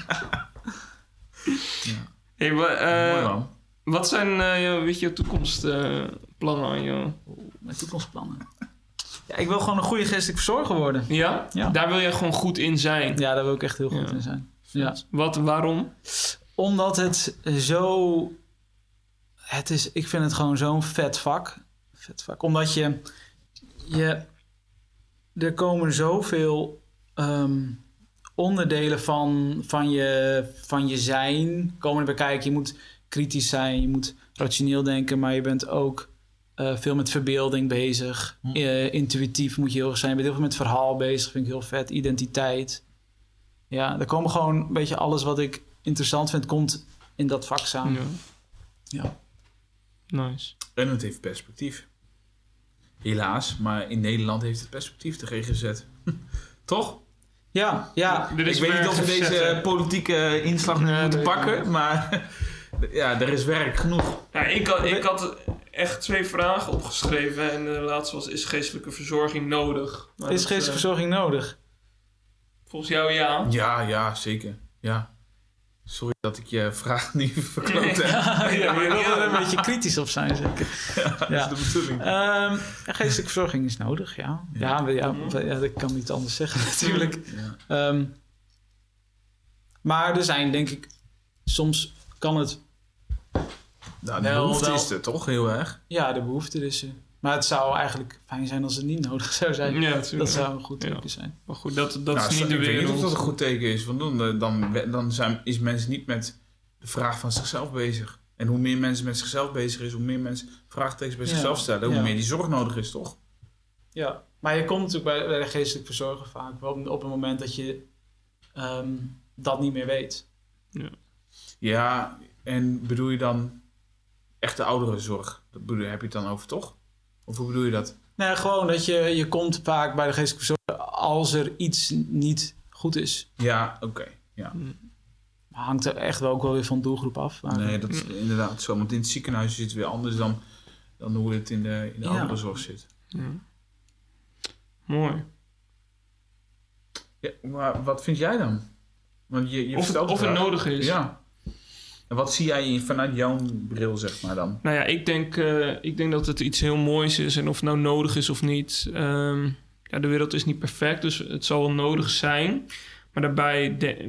Ja. hey, eh, Mooi man. wat zijn eh, je, weet je, je toekomstplannen aan jou? Mijn toekomstplannen. Ja, ik wil gewoon een goede geestelijk verzorger worden. Ja? Ja. Daar wil je gewoon goed in zijn. Ja, daar wil ik echt heel goed Ja. in zijn. Ja. Wat, waarom? Omdat het zo... Het is, ik vind het gewoon zo'n vet vak. Vet vak. Omdat je... je er komen zoveel ehm, onderdelen van, van, je, van je zijn komen erbij kijken. Je moet kritisch zijn, je moet rationeel denken, maar je bent ook eh, veel met verbeelding bezig. Hm. Eh, intuïtief moet je heel erg zijn. Je bent heel veel met verhaal bezig, vind ik heel vet. Identiteit. Ja, er komen gewoon een beetje alles wat ik interessant vind, komt in dat vak samen. Ja. Ja. Nice. En het heeft perspectief. Helaas, maar in Nederland heeft het perspectief de GGZ. [laughs] Toch? Ja, ja. Ik weet niet of we gezet, deze politieke inslag nu Nee, moeten nee, pakken, nee. maar [laughs] ja, er is werk genoeg. Ja, ik, had, ik had echt twee vragen opgeschreven. En de laatste was, is geestelijke verzorging nodig? Maar Is dat, geestelijke eh, verzorging nodig? Volgens jou ja. Ja, ja, zeker. Ja. Sorry dat ik je vraag [laughs] niet verkloot heb. ja, ja, maar je wil er een beetje kritisch op zijn, zeker. Dat Ja. is de bedoeling. Ehm, geestelijke verzorging is nodig, ja. Ja, ja, ja, dat kan niet anders zeggen [laughs] natuurlijk. Ja. Ehm, maar er zijn, denk ik, soms kan het, Nou, de Wel, behoefte wel. is er toch heel erg. ja, de behoefte is er. Maar het zou eigenlijk fijn zijn als het niet nodig zou zijn. Ja, Dat natuurlijk. zou een goed Ja. teken zijn. Maar goed, dat, dat nou, is niet de ik weet niet of wereld. dat een goed teken is. Want dan, dan, dan zijn, is mensen niet met de vraag van zichzelf bezig. En hoe meer mensen met zichzelf bezig is, hoe meer mensen vraagtekens bij Ja. zichzelf stellen, hoe Ja. meer die zorg nodig is, toch? Ja, maar je komt natuurlijk bij, bij de geestelijke verzorger vaak wel op het moment dat je ehm, dat niet meer weet. Ja, en bedoel je dan echte ouderenzorg? Dat bedoel, heb je het dan over, toch? Of hoe bedoel je dat? Nee, gewoon dat je, je komt vaak bij de geestelijke verzorger als er iets niet goed is. Ja, oké. Ja. Maar hangt er echt wel ook wel weer van doelgroep af. Maar Nee, dat is inderdaad zo. Want in het ziekenhuis zit het weer anders dan, dan hoe het in de, in de Ja. ouderenzorg zit. Ja. Mooi. Ja, maar wat vind jij dan? Want je, je Of, het- of het nodig is. Ja. En wat zie jij vanuit jouw bril, zeg maar dan? Nou ja, ik denk, eh, ik denk dat het iets heel moois is. En of het nou nodig is of niet. ehm, ja, de wereld is niet perfect, dus het zal wel nodig zijn. Maar daarbij de-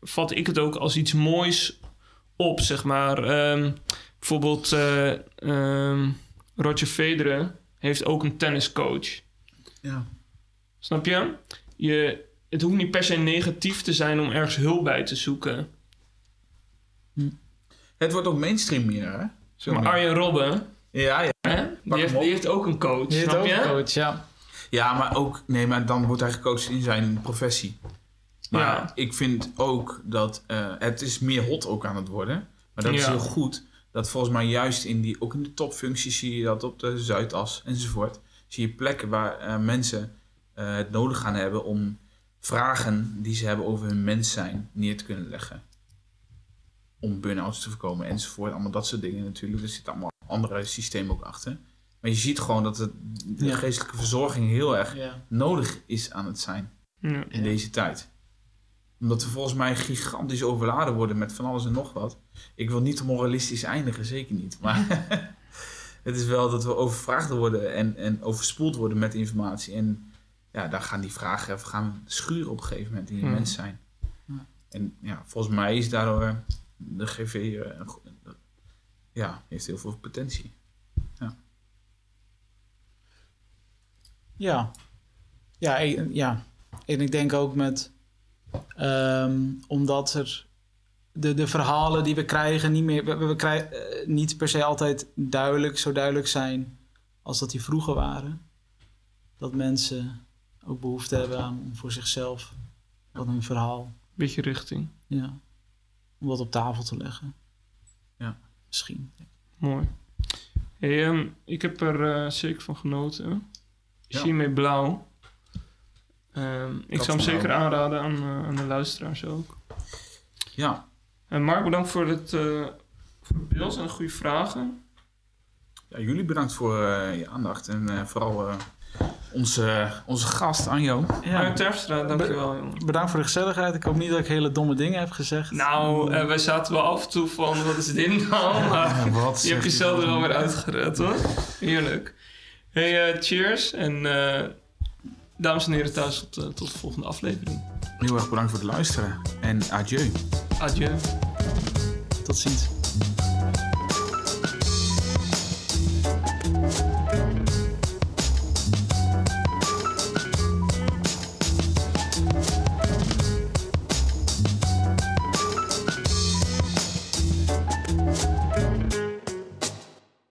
vat ik het ook als iets moois op, zeg maar. Ehm, bijvoorbeeld eh, ehm, Roger Federer heeft ook een tenniscoach. Ja. Snap je? je? Het hoeft niet per se negatief te zijn om ergens hulp bij te zoeken. Het wordt ook mainstream meer, hè? Zo Maar. Arjen Robben, Ja, ja. hè? Die, heeft, die heeft ook een coach, je hebt snap ook je? een coach, ja. ja, maar ook... Nee, maar dan wordt hij gecoacht in zijn professie. Maar Ja. ik vind ook dat... eh, het is meer hot ook aan het worden. Maar dat is heel goed. Dat volgens mij juist in die... Ook in de topfuncties zie je dat op de Zuidas enzovoort. Zie je plekken waar eh, mensen eh, het nodig gaan hebben om vragen die ze hebben over hun mens zijn neer te kunnen leggen. Om burn-outs te voorkomen enzovoort. Allemaal dat soort dingen natuurlijk. Er zit allemaal andere systemen ook achter. Maar je ziet gewoon dat het, de Ja. geestelijke verzorging heel erg ja. nodig is aan het zijn Ja. in deze tijd. Omdat we volgens mij gigantisch overladen worden met van alles en nog wat. Ik wil niet moralistisch eindigen, zeker niet. Maar [laughs] het is wel dat we overvraagd worden en, en overspoeld worden met informatie. En ja, daar gaan die vragen even gaan schuren op een gegeven moment in je Hmm. mens zijn. En ja, volgens mij is daardoor de GV eh, ja, heeft heel veel potentie. Ja. Ja, ik, ja. En ik denk ook met... ehm, omdat er... De, de verhalen die we krijgen niet meer... We, we krijgen eh, niet per se altijd duidelijk, zo duidelijk zijn... als dat die vroeger waren. Dat mensen ook behoefte hebben aan om voor zichzelf... wat een verhaal... Beetje richting. Ja. Om dat op tafel te leggen. Ja. Misschien. Mooi. Hey, ehm, ik heb er eh, zeker van genoten. Ik Ja. zie hem in blauw. Ehm, ik zou hem zeker blauw. aanraden aan, eh, aan de luisteraars ook. Ja, En Mark, bedankt voor het, eh voor het beeld en de goede vragen. Ja, jullie bedankt voor eh, je aandacht en eh, vooral eh, onze, onze gast Anjo. Arjen Terpstra, dankjewel jongen. Bedankt voor de gezelligheid. Ik hoop niet dat ik hele domme dingen heb gezegd. Nou, eh, wij zaten wel af en toe van, wat is dit nou? Maar wat je hebt jezelf er wel weer uitgered hoor. Heerlijk. Hey, eh, cheers. En eh, dames en heren thuis, tot, tot de volgende aflevering. Heel erg bedankt voor het luisteren en adieu. Adieu. Tot ziens.